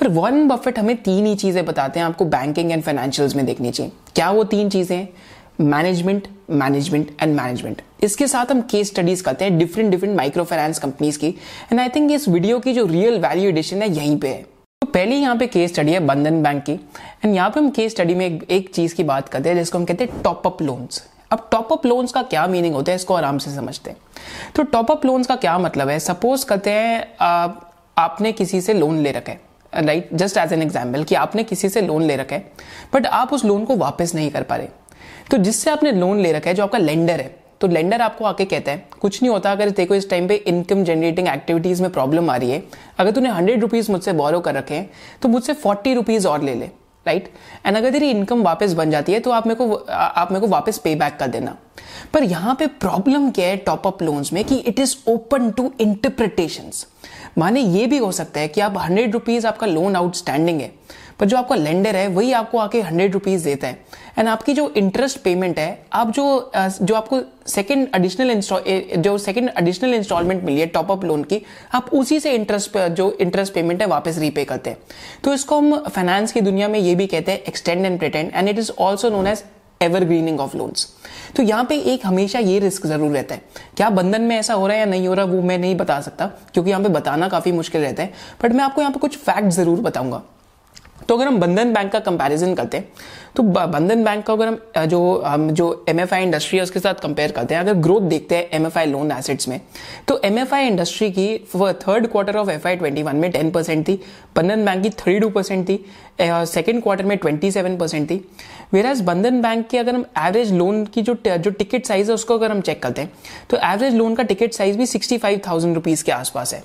A: पर वॉरेन बफेट हमें तीन ही चीज़ें बताते हैं आपको बैंकिंग एंड फाइनेंशियल्स में देखनी चाहिए। क्या वो तीन चीज़ें मैनेजमेंट मैनेजमेंट एंड मैनेजमेंट इसके साथ हम केस स्टडीज़ करते हैं different different micro finance companies की। एंड आई थिंक इस वीडियो की जो रियल वैल्यू एडिशन है यहीं पे है। तो पहले यहाँ पे केस स्टडी है बंधन बैंक की। एंड यहाँ पे हम केस स्टडी में एक, एक चीज़ की बात करते हैं जिसको हम कहते हैं टॉप अप लोन्स अब टॉप अप लोन्स का क्या मीनिंग होता है इसको आराम से समझते हैं। तो टॉप अप लोन्स का क्या मतलब है? सपोज़ करते हैं आपने किसी से लोन ले रखा है। Right just as an example कि आपने किसी से लोन ले रखा है बट आप उस लोन को वापस नहीं कर पा रहे। तो जिससे आपने लोन ले रखा है, जो आपका लेंडर है तो लेंडर आपको आके कहता है, कुछ नहीं होता, अगर देखो इस टाइम पे इनकम जनरेटिंग एक्टिविटीज़ में प्रॉब्लम आ रही है, अगर तूने हंड्रेड रुपीज़ मुझसे बोरो कर रखे हैं तो मुझसे फोर्टी रुपीज़ और ले ले राइट एंड अगर तेरी इनकम वापस बन जाती है तो आप मेरे को आप मेरे को वापस पे बैक कर देना। पर यहाँ पे प्रॉब्लम क्या है टॉप अप लोन्स में कि it is open to interpretation माने ये भी हो सकता है कि आप हंड्रेड रुपीज़ आपका लोन आउटस्टैंडिंग है, पर जो आपका लेंडर है, वही आपको आके हंड्रेड रुपीज़ देता है। एंड आपकी जो इंटरेस्ट पेमेंट है, आप जो जो आपको सेकंड एडिशनल जो सेकंड एडिशनल इंस्टॉलमेंट मिली है टॉप अप लोन की, आप उसी से इंटरेस्ट जो इंटरेस्ट पेमेंट है वापस रीपे करते हैं। तो इसको हम फाइनेंस की दुनिया में ये भी कहते हैं extend and pretend and it is also known as evergreening of loans तो यहाँ पे एक हमेशा ये रिस्क ज़रूर रहता है। क्या बंधन में ऐसा हो रहा है या नहीं हो रहा, वो मैं नहीं बता सकता, क्योंकि यहाँ पे बताना काफ़ी मुश्किल रहता है। बट मैं आपको यहाँ पे कुछ फैक्ट ज़रूर बताऊँगा। तो अगर हम बंधन बैंक का कंपैरिजन करते हैं तो बंधन बैंक का अगर हम जो हम जो एम एफ़ आई इंडस्ट्री है, उसके साथ कंपेयर करते हैं, अगर ग्रोथ देखते हैं M F I loan assets में तो एम एफ़ आई इंडस्ट्री की third quarter of F I twenty one में टेन परसेंट थी, बंधन बैंक की थर्टी टू परसेंट थी सेकेंड क्वार्टर में ट्वेंटी सेवन परसेंट थी। वेराज बंधन बैंक की अगर हम एवरेज लोन की जो जो टिकट साइज़ है, उसको अगर हम चेक करते हैं तो एवरेज लोन का टिकट साइज़ भी सिक्सटी फाइव थाउज़ेंड रुपीज़ के आसपास है।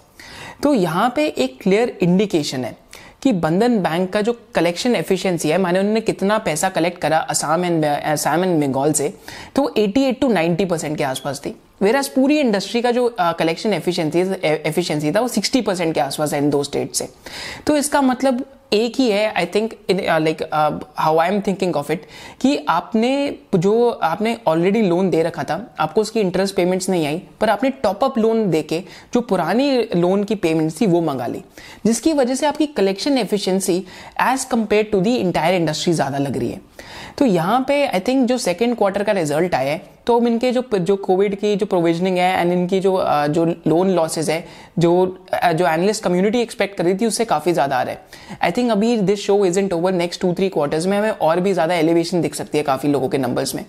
A: तो यहाँ पे एक क्लियर इंडिकेशन है कि बंधन बैंक का जो कलेक्शन एफिशिएंसी है, माने उन्होंने कितना पैसा कलेक्ट करा असम एंड असम एंड बंगाल से तो वो 88 टू 90 परसेंट के आसपास थी। वेराज पूरी इंडस्ट्री का जो कलेक्शन एफिशिएंसी एफिशिएंसी था, वो 60 परसेंट के आसपास है इन दो स्टेट से। तो इसका मतलब एक ही है I think like how I am thinking of it कि आपने जो आपने ऑलरेडी लोन दे रखा था, आपको उसकी इंटरेस्ट पेमेंट्स नहीं आई, पर आपने टॉपअप लोन दे के जो पुरानी लोन की पेमेंट्स थी वो मंगा ली, जिसकी वजह से आपकी collection efficiency as compare to the entire industry ज़्यादा लग रही है। तो यहाँ पे आई थिंक जो सेकेंड क्वार्टर का रिज़ल्ट आया है तो हम इनके जो जो कोविड की जो प्रोविजनिंग है एंड इनकी जो जो लोन लॉसेज है, जो जो एनालिस्ट कम्युनिटी एक्सपेक्ट कर रही थी, उससे काफ़ी ज़्यादा आ रहा है। आई थिंक अभी this show isn't over next two three quarters में हमें और भी ज़्यादा एलिवेशन दिख सकती है काफ़ी लोगों के नंबर्स में।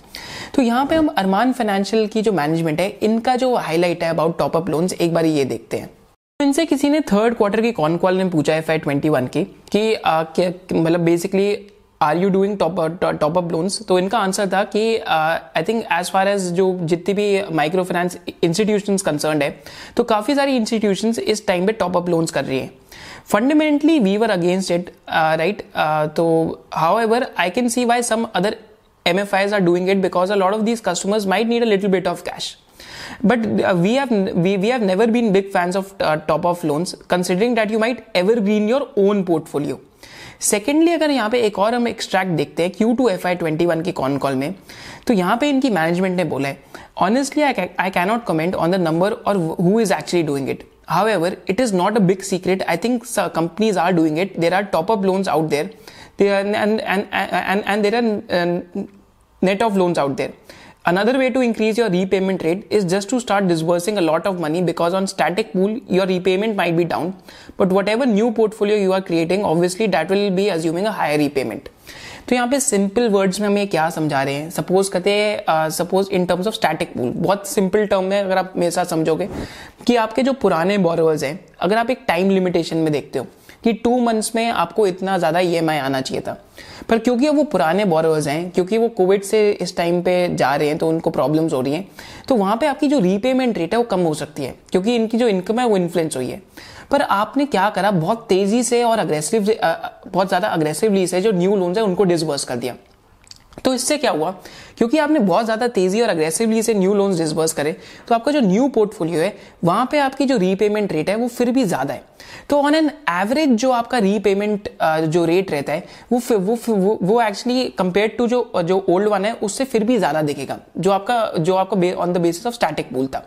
A: तो यहाँ पे हम अरमान फाइनेंशियल की जो मैनेजमेंट है, इनका जो हाईलाइट है अबाउट टॉपअप लोन्स एक बार ये देखते हैं। इनसे किसी ने थर्ड क्वार्टर की कॉन कॉल में पूछा है फाइव ट्वेंटी वन कि मतलब basically are you doing top up loans तो इनका आंसर था कि I think as far as जो जितनी भी माइक्रो फाइनेंस इंस्टीट्यूशन कंसर्न है तो काफ़ी सारी इंस्टीट्यूशन इस टाइम पे टॉप अप लोन्स कर रही है। Fundamentally we were against it right तो however I can see why some other M F Is are doing it because a lot of these customers might need a little bit of cash but we have we we have never been big fans of top of loans considering that you might evergreen your own portfolio secondly अगर यहाँ पे एक और हम एक्सट्रैक्ट देखते हैं Q two F Y twenty one की कॉन कॉल में तो यहाँ पे इनकी मैनेजमेंट ने बोला है honestly I can not comment on the number और who is actually doing it however it is not a big secret I think companies are doing it there are top up loans out there and there are net of loans out there Another way to increase your repayment rate is just to start disbursing a lot of money because on static pool your repayment might be down but whatever new portfolio you are creating obviously that will be assuming a higher repayment. तो यहाँ पे सिंपल वर्ड्स में हमें क्या समझा रहे हैं सपोज़ कहते हैं suppose in terms of static pool बहुत सिंपल टर्म में अगर आप मेरे साथ समझोगे कि आपके जो पुराने बोरोवर्स हैं अगर आप एक टाइम लिमिटेशन में देखते हो कि टू मंथ्स में आपको इतना ज़्यादा EMI आना चाहिए था पर क्योंकि वो पुराने बोरोवर्स हैं, क्योंकि वो कोविड से इस टाइम पे जा रहे हैं तो उनको प्रॉब्लम्स हो रही हैं तो वहाँ पे आपकी जो रीपेमेंट रेट है वो कम हो सकती है, क्योंकि इनकी जो इनकम है वो इन्फ्लुएंस हुई है। पर आपने क्या करा, बहुत तेज़ी से और अग्रेसिव बहुत ज़्यादा अग्रेसिवली से जो न्यू लोन्स है उनको डिसबर्स कर दिया। तो इससे क्या हुआ क्योंकि आपने बहुत ज़्यादा तेज़ी और अग्रेसिवली से न्यू लोन्स डिसबर्स करे तो आपका जो न्यू पोर्टफोलियो है वहाँ पे आपकी जो रीपेमेंट रेट है वो फिर भी ज़्यादा है। तो ऑन एन एवरेज जो आपका रीपेमेंट जो रेट रहता है वो वो वो, वो एक्चुअली कंपेयर टू जो जो ओल्ड वन है उससे फिर भी ज़्यादा दिखेगा जो आपका जो आपका on the basis of static pool था।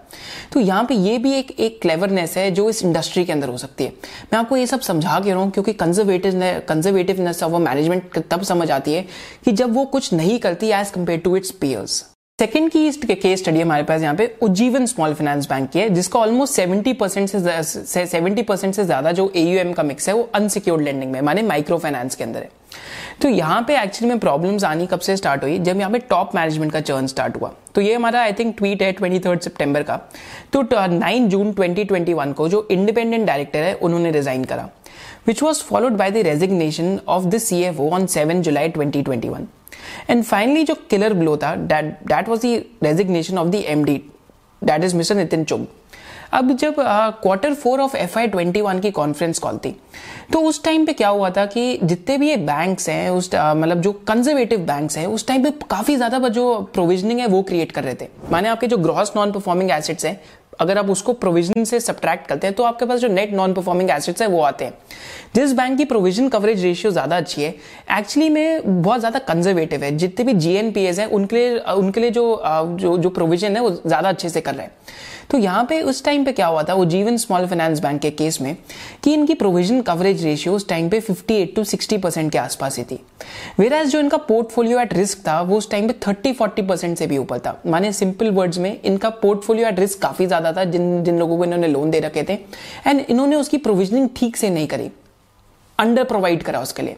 A: तो यहाँ पे ये भी एक एक क्लेवरनेस है जो इस इंडस्ट्री के अंदर हो सकती है। मैं आपको ये सब समझा के रहा हूँ क्योंकि कंजर्वेटिव कंजर्वेटिवनेस ऑफ़ मैनेजमेंट तब समझ आती है कि जब वो कुछ नहीं करती as compare to its peers second की केस स्टडी हमारे पास यहाँ पे उज्जीवन स्मॉल फाइनेंस बैंक की है, जिसका ऑलमोस्ट सेवेंटी परसेंट से सेवेंटी परसेंट से ज़्यादा जो एयूएम का मिक्स है वो अनसिक्योर्ड लेंडिंग में, माने माइक्रो फाइनेंस के अंदर है। तो यहाँ पे एक्चुअली में प्रॉब्लम्स आनी कब से स्टार्ट हुई? जब यहाँ पे टॉप मैनेजमेंट का चर्न स्टार्ट हुआ। तो ये हमारा आई थिंक ट्वीट है ट्वेंटी थर्ड सितंबर का। तो nine June twenty twenty one को जो इंडिपेंडेंट डायरेक्टर है, उन्होंने रिजाइन करा which was followed by the resignation of the C F O on seven July twenty twenty one and finally जो किलर ब्लो था that that was the resignation of the MD that is mister Nitin Chugh अब जब quarter four of F Y twenty one की कॉन्फ्रेंस कॉल थी तो उस टाइम पे क्या हुआ था कि जितने भी ये बैंक्स हैं, उस मतलब जो कंजर्वेटिव बैंक्स हैं, उस टाइम पे काफ़ी ज़्यादा जो प्रोविजनिंग है, वो क्रिएट कर रहे थे। माने आपके जो ग्रॉस नॉन परफॉर्मिंग एसेट्स हैं अगर आप उसको प्रोविज़न से सब्ट्रैक्ट करते हैं तो आपके पास जो नेट नॉन परफॉर्मिंग एसेट्स है, वो आते हैं। जिस बैंक की प्रोविज़न कवरेज रेशियो ज़्यादा अच्छी है एक्चुअली में बहुत ज़्यादा कंजर्वेटिव है। जितने भी जीएनपीएस है, उनके लिए उनके लिए जो जो जो प्रोविज़न है, वो ज़्यादा अच्छे से कर रहे हैं। तो यहाँ पे उस टाइम पे क्या हुआ था, वो जीवन स्मॉल फाइनेंस बैंक के केस में, कि इनकी प्रोविज़न कवरेज रेशियो उस टाइम पे 58 टू 60 परसेंट के आसपास ही थी। वेराज जो इनका पोर्टफोलियो एट रिस्क था, वो उस टाइम पे 30 40 परसेंट से भी ऊपर था। माने सिंपल वर्ड्स में, इनका पोर्टफोलियो एट रिस्क काफ़ी ज़्यादा था, जिन जिन लोगों को इन्होंने लोन दे रखे थे। एंड इन्होंने उसकी प्रोविजनिंग ठीक से नहीं करी। अंडर प्रोवाइड करा उसके लिए।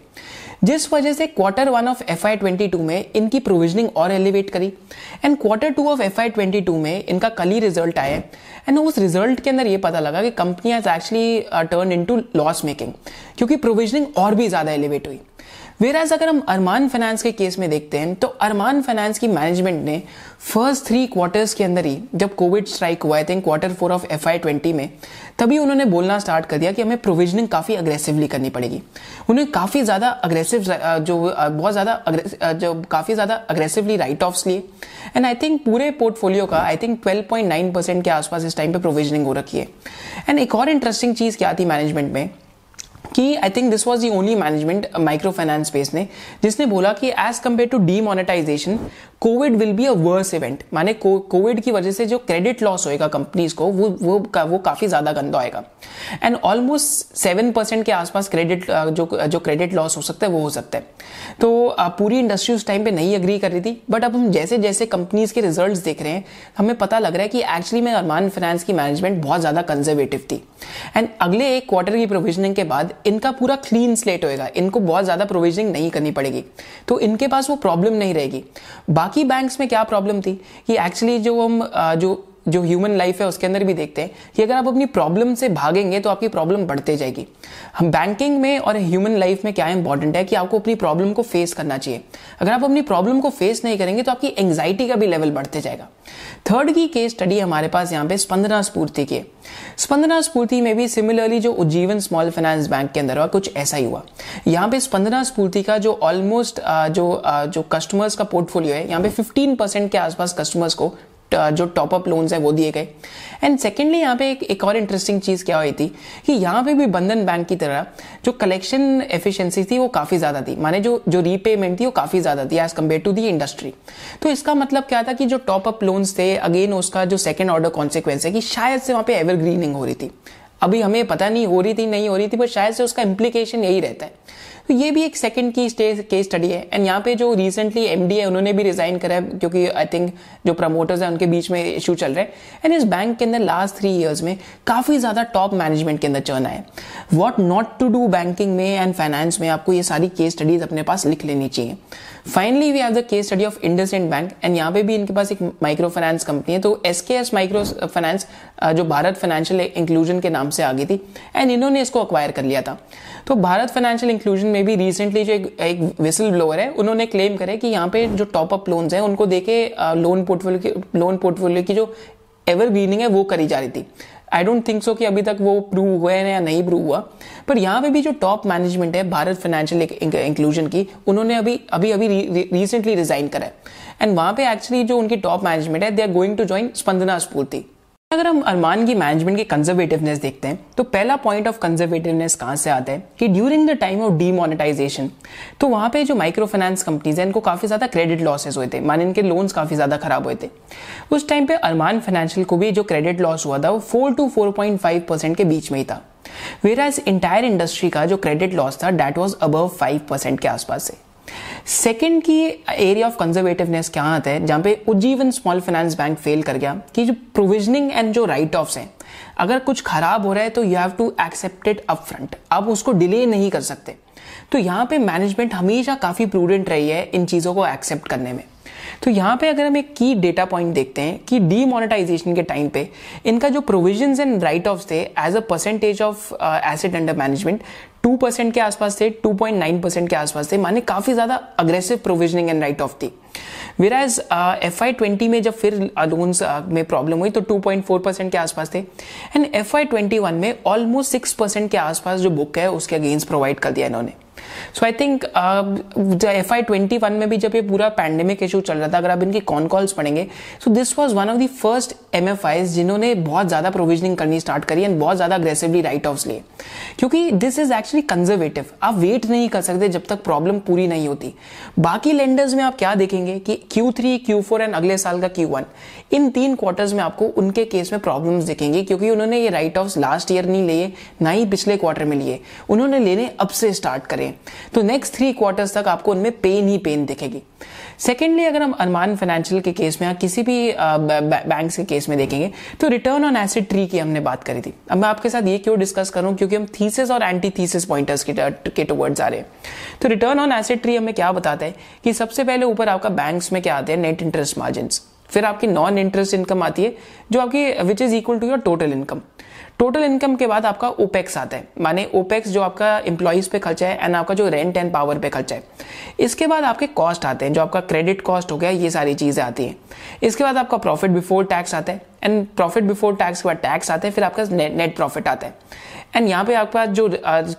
A: जिस वजह से quarter one of F I twenty two में इनकी प्रोविजनिंग और एलिवेट करी। And quarter two of F I twenty two में इनका कल ही रिज़ल्ट आया। एंड उस रिज़ल्ट के अंदर ये पता लगा कि company has actually turn in to loss making क्योंकि प्रोविजनिंग और भी ज़्यादा एलिवेट हुई। वेराज अगर हम अरमान फाइनेंस के केस में देखते हैं तो अरमान फाइनेंस की मैनेजमेंट ने फ़र्स्ट थ्री क्वार्टर्स के अंदर ही, जब कोविड स्ट्राइक हुआ है quarter four of F I twenty में, तभी उन्होंने बोलना स्टार्ट कर दिया कि हमें प्रोविजनिंग काफ़ी अग्रेसिवली करनी पड़ेगी। उन्हें काफ़ी ज़्यादा अग्रेसिव जो, बहुत ज़्यादा जो काफ़ी ज़्यादा अग्रेसिवली राइट ऑफ्स लिए। एंड आई थिंक पूरे पोर्टफोलियो का आई थिंक 12.9 परसेंट के आसपास इस टाइम पे प्रोविजनिंग हो रखी है। एंड एक और इंटरेस्टिंग चीज़ क्या थी मैनेजमेंट में? कि I think this was the only management micro finance space ने जिसने बोला कि as compare to demonetization covid will be a worse event माने कोविड की वजह से जो क्रेडिट लॉस होएगा कंपनीज़ को वो वो का, वो काफ़ी ज़्यादा गंदा होएगा। एंड ऑलमोस्ट सेवन परसेंट के आसपास क्रेडिट जो जो क्रेडिट लॉस हो सकता है वो हो सकता है। तो पूरी इंडस्ट्री उस टाइम पे नहीं अग्री कर रही थी बट अब हम जैसे जैसे कंपनीज़ के रिज़ल्ट देख रहे हैं हमें पता लग रहा है कि एक्चुअली में अरमान फाइनेंस की मैनेजमेंट बहुत ज़्यादा कंजर्वेटिव थी। एंड अगले एक क्वार्टर की प्रोविजनिंग के बाद इनका पूरा क्लीन स्लेट होएगा। इनको बहुत ज़्यादा प्रोविजनिंग नहीं करनी पड़ेगी। तो इनके पास वो प्रॉब्लम नहीं रहेगी। बाकी बैंक्स में क्या प्रॉब्लम थी कि एक्चुअली जो हम जो जो ह्यूमन लाइफ है, उसके अंदर भी देखते हैं कि अगर आप अपनी प्रॉब्लम से भागेंगे तो आपकी प्रॉब्लम बढ़ते जाएगी। हम बैंकिंग में और ह्यूमन लाइफ में क्या इंपॉर्टेंट है कि आपको अपनी प्रॉब्लम को फेस करना चाहिए। अगर आप अपनी प्रॉब्लम को फेस नहीं करेंगे तो आपकी एंग्जाइटी का भी लेवल बढ़ते जाएगा। थर्ड की केस स्टडी हमारे पास यहाँ पे स्पंदना स्फूर्ति की स्पंदना स्फूर्ति में भी सिमिलरली जो उज्जीवन स्मॉल फाइनेंस बैंक के अंदर हुआ, कुछ ऐसा ही हुआ। यहाँ पे स्पंदना स्फूर्ति का जो ऑलमोस्ट जो जो कस्टमर्स का पोर्टफोलियो है, यहाँ पे 15 परसेंट के आसपास कस्टमर्स को जो टॉप अप लोन्स है वो दिए गए। एंड सेकेंडली यहाँ पे एक, एक और इंटरेस्टिंग चीज़ क्या हुई थी कि यहाँ पे भी बंधन बैंक की तरह जो कलेक्शन एफिशिएंसी थी वो काफ़ी ज़्यादा थी। माने जो जो रीपेमेंट थी वो काफ़ी ज़्यादा थी as compare to the industry तो इसका मतलब क्या था कि जो टॉप अप लोन्स थे अगेन उसका जो सेकेंड ऑर्डर कॉन्सिक्वेंस है कि शायद से वहाँ पे एवरग्रीनिंग हो रही थी। अभी हमें पता नहीं हो रही थी नहीं हो रही थी पर शायद से उसका इम्प्लीकेशन यही रहता है। तो ये भी एक सेकंड की केस स्टडी है। एंड यहाँ पे जो रिसेंटली एमडी है, उन्होंने भी रिजाइन करा है, क्योंकि आई थिंक जो प्रमोटर्स हैं, उनके बीच में इशू चल रहे हैं। एंड इस बैंक के अंदर लास्ट थ्री इयर्स में काफ़ी ज़्यादा टॉप मैनेजमेंट के अंदर चर्न है। What not to do banking में एंड फाइनेंस में आपको ये सारी केस स्टडीज़ अपने पास लिख लेनी चाहिए। Finally we have the case study of IndusInd bank and यहाँ पे भी इनके पास एक माइक्रो फाइनेंस कंपनी है। तो S K S micro finance जो भारत फाइनेंशियल इंक्लूजन के नाम से आ गई थी एंड इन्होंने इसको अक्वायर कर लिया था। तो भारत फाइनेंशियल इंक्लूजन में भी रिसेंटली जो एक, एक विसल ब्लोअर है उन्होंने क्लेम करे कि यहाँ पे जो टॉप अप लोन्स हैं उनको देके लोन पोर्टफोलियो की लोन पोर्टफोलियो की जो एवर ग्रीनिंग है वो करी जा रही थी। आई डोंट थिंक सो कि अभी तक वो प्रूव हुए हैं या नहीं प्रूव हुआ। पर यहाँ पे भी जो टॉप मैनेजमेंट है भारत फाइनेंशियल इंक्लूजन की उन्होंने अभी अभी अभी रिसेंटली रिजाइन करा है। एंड वहाँ पे एक्चुअली जो उनकी टॉप मैनेजमेंट है they are going to join Spandana Sphoorty अगर हम अरमान की मैनेजमेंट की कंजर्वेटिवनेस देखते हैं तो पहला पॉइंट ऑफ़ कंजर्वेटिवनेस कहाँ से आता है? कि during the time of demonetization तो वहाँ पे जो माइक्रो फाइनेंस कंपनीज़ है, इनको काफ़ी ज़्यादा क्रेडिट लॉसेस हुए थे। माने इनके लोन्स काफ़ी ज़्यादा खराब हुए थे। उस टाइम पे अरमान फाइनेंशियल को भी जो क्रेडिट लॉस हुआ था, वो four to four point five percent के बीच में ही था। वेर एज इंटायर इंडस्ट्री का जो क्रेडिट लॉस था that was above five percent के आसपास से। सेकेंड की एरिया ऑफ़ कंजर्वेटिवनेस क्या आता है, जहाँ पे Ujjivan small finance bank fail कर गया, कि जो प्रोविजनिंग एंड जो राइट ऑफ्स हैं, अगर कुछ खराब हो रहा है तो you have to accept it up front आप उसको डिले नहीं कर सकते। तो यहाँ पे मैनेजमेंट हमेशा काफ़ी प्रूडेंट रही है इन चीज़ों को एक्सेप्ट करने में। तो यहाँ पे अगर हम एक की डेटा पॉइंट देखते हैं, कि डीमोनेटाइजेशन के टाइम पे इनका जो प्रोविज़न एंड राइट ऑफ़ थे as a percentage of asset under management two percent के आसपास थे टू पॉइंट नाइन परसेंट के आसपास थे माने काफ़ी ज़्यादा aggressive provisioning and write off थी वेराज एफ़ आई ट्वेंटी में जब फिर लोन्स uh, में प्रॉब्लम हुई तो 2.4 परसेंट के आसपास थे। And F I twenty one में ऑलमोस्ट सिक्स परसेंट के आसपास जो बुक है उसके अगेंस्ट प्रोवाइड कर दिया इन्होंने। So I think F I twenty one में भी जब ये पूरा पैंडेमिक इशू चल रहा था, अगर आप इनकी कॉन कॉल्स पढ़ेंगे so this was one of the first M F Is जिन्होंने बहुत ज़्यादा प्रोविजनिंग करनी स्टार्ट करी एंड बहुत ज़्यादा अग्रेसिवली राइट ऑफ़ लिए। क्योंकि दिस इज़ एक्चुअली कंजर्वेटिव आप वेट नहीं कर सकते जब तक प्रॉब्लम पूरी नहीं होती। बाकी लेंडर्स में आप क्या देखेंगे कि Q three Q four and अगले साल का क्यू वन इन तीन क्वार्टर्स में आपको उनके केस में प्रॉब्लम्स दिखेंगे, क्योंकि उन्होंने ये राइट ऑफ़ लास्ट ईयर नहीं लिए, ना ही पिछले क्वार्टर में लिए। उन्होंने लेने अब से स्टार्ट करें। तो नेक्स्ट थ्री क्वार्टर्स तक आपको उनमें पेन ही पेन दिखेगी। सेकेंडली अगर हम अरमान फाइनेंशियल के केस में या किसी भी बैंक के केस में देखेंगे तो रिटर्न ऑन एसिड ट्री की हमने बात करी थी। अब मैं आपके साथ ये क्यों डिस्कस करूँ? क्योंकि हम थीसिस और एंटी थीसिस पॉइंटर्स के टुवर्ड्स आ रहे हैं। तो रिटर्न ऑन एसिड ट्री हमें क्या बताता है? कि सबसे पहले ऊपर आपका बैंक्स में क्या आते हैं? नेट इंटरेस्ट मार्जिन फिर आपकी नॉन इंटरेस्ट इनकम आती है, जो आपकी which is equal to your total income total income के बाद आपका ओपेक्स आता है। माने ओपेक्स जो आपका इंप्लॉइज पे खर्चा है एंड आपका जो रेंट एंड पावर पे खर्चा है। इसके बाद आपके कॉस्ट आते हैं, जो आपका क्रेडिट कॉस्ट हो गया, ये सारी चीज़ें आती है। इसके बाद आपका प्रॉफिट बिफोर टैक्स आता है। एंड प्रॉफिट बिफोर टैक्स के बाद टैक्स आते हैं, फिर आपका नेट प्रॉफिट आता है। एंड यहाँ पे आपके पास जो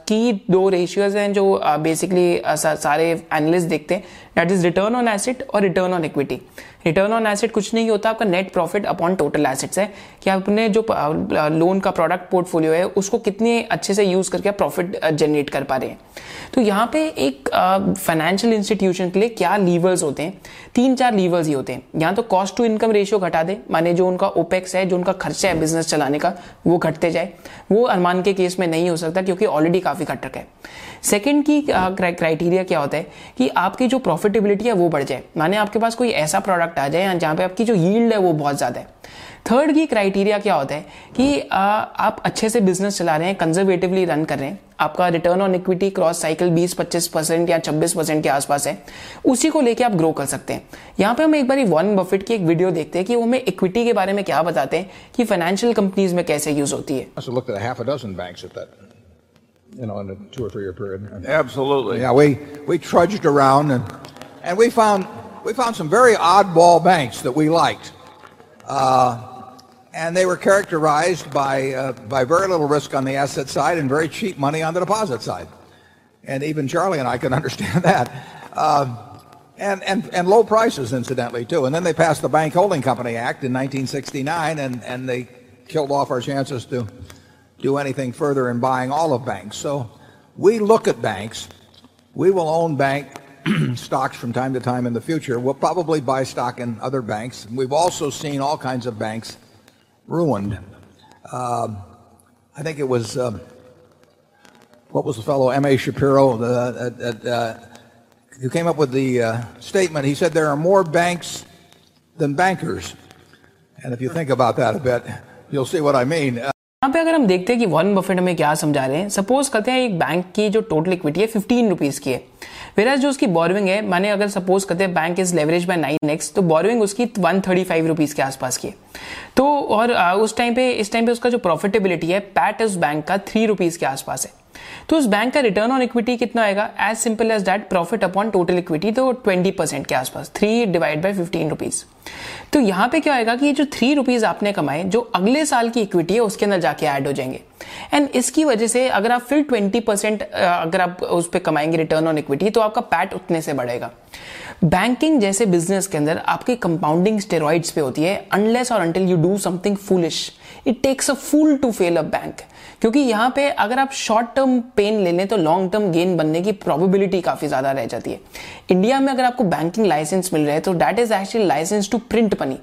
A: की दो रेशियोज हैं जो बेसिकली सारे एनालिस्ट देखते हैं that is return on asset और return on equity return on asset कुछ नहीं होता, आपका net profit upon total assets है कि आपने जो लोन का प्रोडक्ट पोर्टफोलियो है, उसको कितने अच्छे से यूज़ करके प्रॉफिट जनरेट कर पा रहे हैं. तो यहाँ पे एक फाइनेंशियल इंस्टीट्यूशन के लिए क्या लीवर्स होते हैं? तीन चार लीवर्स ही होते हैं. यहाँ तो कॉस्ट टू इनकम रेशियो घटा दे, माने जो उनका ओपेक्स है, जो उनका खर्चा है बिज़नेस चलाने का, वो घटते जाए. वो अरमान के केस में नहीं हो सकता क्योंकि ऑलरेडी काफ़ी घट है। सेकेंड की क्राइटेरिया क्या होता है कि आपकी जो प्रॉफिटेबिलिटी है वो बढ़ जाए। माने आपके पास कोई ऐसा प्रोडक्ट आ जाए जहाँ पे आपकी जो यील्ड है वो बहुत ज़्यादा है। थर्ड की क्राइटेरिया क्या होता है कि आ, आप अच्छे से बिज़नेस चला रहे हैं कंजर्वेटिवली रन कर रहे हैं। आपका return on equity cross cycle 20-25 percent या 26 परसेंट के आसपास है। उसी को लेके आप ग्रो कर सकते हैं। यहाँ पे हम एक बार वन बफेट की एक वीडियो देखते हैं कि वो हमें इक्विटी के बारे में क्या बताते हैं कि फाइनेंशियल कंपनीज़ में कैसे यूज़ होती है।
B: You know, in a two or three year period. Absolutely. Yeah, we, we trudged around and, and we found, we found some very oddball banks that we liked. Uh, and they were characterized by, uh, by very little risk on the asset side and very cheap money on the deposit side. And even Charlie and I can understand that. Uh, and, and, and low prices, incidentally, too. And then they passed the Bank Holding Company Act in 1969, and, and they killed off our chances to do anything further in buying all of banks. So we look at banks. We will own bank stocks from time to time in the future. We'll probably buy stock in other banks. We've also seen all kinds of banks ruined. Uh, I think it was, um, what was the fellow, M.A. Shapiro, the, uh, uh, who came up with the uh, statement. He said there are more banks than bankers. And if you think about that a bit, you'll see what I mean.
A: यहाँ पे अगर हम देखते हैं कि वॉरेन बफेट हमें क्या समझा रहे हैं सपोज़ करते हैं एक बैंक की जो टोटल इक्विटी है फिफ्टीन रुपीज़ की है। फिर जो उसकी बोरविंग है, माने अगर सपोज़ करते हैं bank is leverage by nine X तो बोरविंग उसकी वन थर्टी फाइव रुपीज़ के आसपास की है। तो और उस टाइम पे, इस टाइम पे उसका जो प्रॉफिटेबिलिटी है पैट उस बैंक का थ्री रुपीज़ के आसपास है। तो उस बैंक का रिटर्न ऑन इक्विटी कितना आएगा? As simple as that profit upon total equity तो ट्वेंटी परसेंट के आसपास three divide by fifteen rupees तो यहाँ पे क्या आएगा कि ये जो थ्री रुपीज़ आपने कमाए, जो अगले साल की इक्विटी है, उसके अंदर जाके ऐड हो जाएँगे। एंड इसकी वजह से अगर आप फिर ट्वेंटी परसेंट अगर आप उस पर कमाएँगे रिटर्न ऑन इक्विटी तो आपका पैट उतने से बढ़ेगा। बैंकिंग जैसे बिज़नेस के अंदर आपकी कंपाउंडिंग स्टेरॉइड्स पे होती है अनलेस और until you do something foolish it takes a fool to fail a bank क्योंकि यहाँ पे अगर आप शॉर्ट टर्म पेन ले लें तो लॉन्ग टर्म गेन बनने की प्रोबेबिलिटी काफ़ी ज़्यादा रह जाती है. इंडिया में अगर आपको बैंकिंग लाइसेंस मिल रहा है तो that is actually license to print money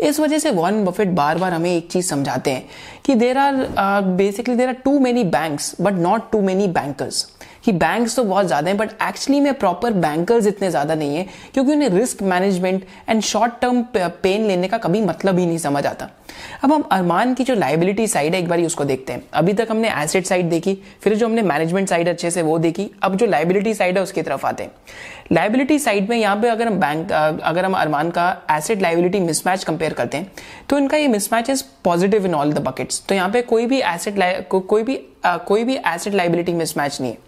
A: इस वजह से वॉरेन बफेट बार बार हमें एक चीज़ समझाते हैं कि there are basically there are too many banks but not too many bankers कि बैंक्स तो बहुत ज़्यादा हैं बट एक्चुअली में प्रॉपर बैंकर्स इतने ज़्यादा नहीं है क्योंकि उन्हें risk management and short term pain लेने का कभी मतलब ही नहीं समझ आता। अब हम अरमान की जो लाइबिलिटी साइड है एक बार उसको देखते हैं। अभी तक हमने एसेट साइड देखी फिर जो हमने मैनेजमेंट साइड अच्छे से वो देखी अब जो लाइबिलिटी साइड है उसकी तरफ़ आते हैं। लाइबिलिटी साइड में यहाँ पे अगर हम बैंक अगर हम अरमान का एसेट लाइबिलिटी मिसमैच कंपेयर करते हैं तो इनका ये mismatch is positive in all the buckets तो यहाँ पे कोई भी एसेट को, कोई भी आ, कोई भी एसेट लाइबिलिटी मिसमैच नहीं है।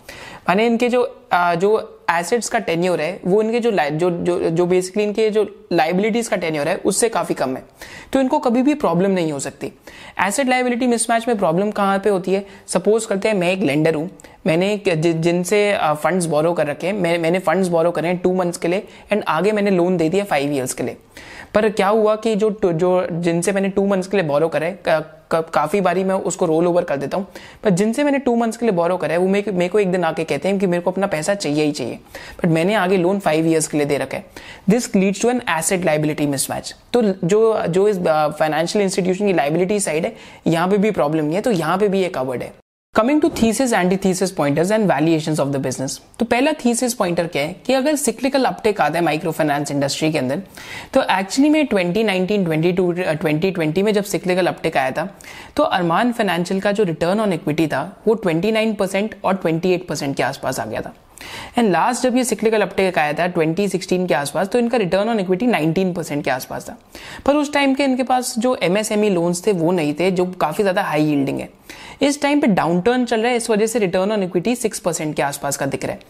A: माने इनके जो आ, जो एसेट्स का टेन्योर है वो इनके जो जो जो जो बेसिकली इनके जो लाइबिलिटीज का टेन्योर है उससे काफ़ी कम है। तो इनको कभी भी प्रॉब्लम नहीं हो सकती। एसेट लाइबिलिटी मिसमैच में प्रॉब्लम कहाँ पे होती है? सपोज़ करते हैं मैं एक लेंडर हूँ। मैंने जिनसे फंड्स बोरो कर रखे हैं मैं, मैंने फंड्स बोरो करे हैं टू मंथ्स के लिए एंड आगे मैंने लोन दे दिया फाइव ईयर्स के लिए। पर क्या हुआ कि जो जो जिनसे मैंने टू मंथ्स के लिए बोरो करे काफ़ी बारी मैं उसको रोल ओवर कर देता हूँ। पर जिनसे मैंने टू मंथ्स के लिए बोरो करा है, वो मेरे को एक दिन आके कहते हैं कि मेरे को अपना पैसा चाहिए ही चाहिए। बट मैंने आगे लोन फाइव ईयर्स के लिए दे रखा है। This leads to an asset liability mismatch तो जो जो इस फाइनेंशियल इंस्टीट्यूशन की लाइबिलिटी साइड है, यहाँ पे भी प्रॉब्लम नहीं है तो यहाँ पे भी ये कवर्ड है। Coming to thesis antithesis pointers and valuations of the business तो पहला थीसिस पॉइंटर क्या है? कि अगर सिक्लिकल अपटेक आता है माइक्रो फाइनेंस इंडस्ट्री के अंदर तो एक्चुअली में 2019 22 2020 में जब सिक्लिकल अपटेक आया था तो अरमान फाइनेंशियल का जो रिटर्न ऑन इक्विटी था, वो 29 परसेंट और 28 परसेंट के आसपास आ गया था। एंड लास्ट जब ये सिक्लिकल अपटेक आया था 2016 के आसपास तो इनका रिटर्न ऑन इक्विटी 19 परसेंट के आसपास था। पर उस टाइम के इनके पास जो एमएसएमई लोन्स थे, वो नहीं थे, जो काफ़ी ज़्यादा हाई यील्डिंग है। इस टाइम पे डाउन टर्न चल रहा है, इस वजह से return on equity six percent के आसपास का दिख रहा है।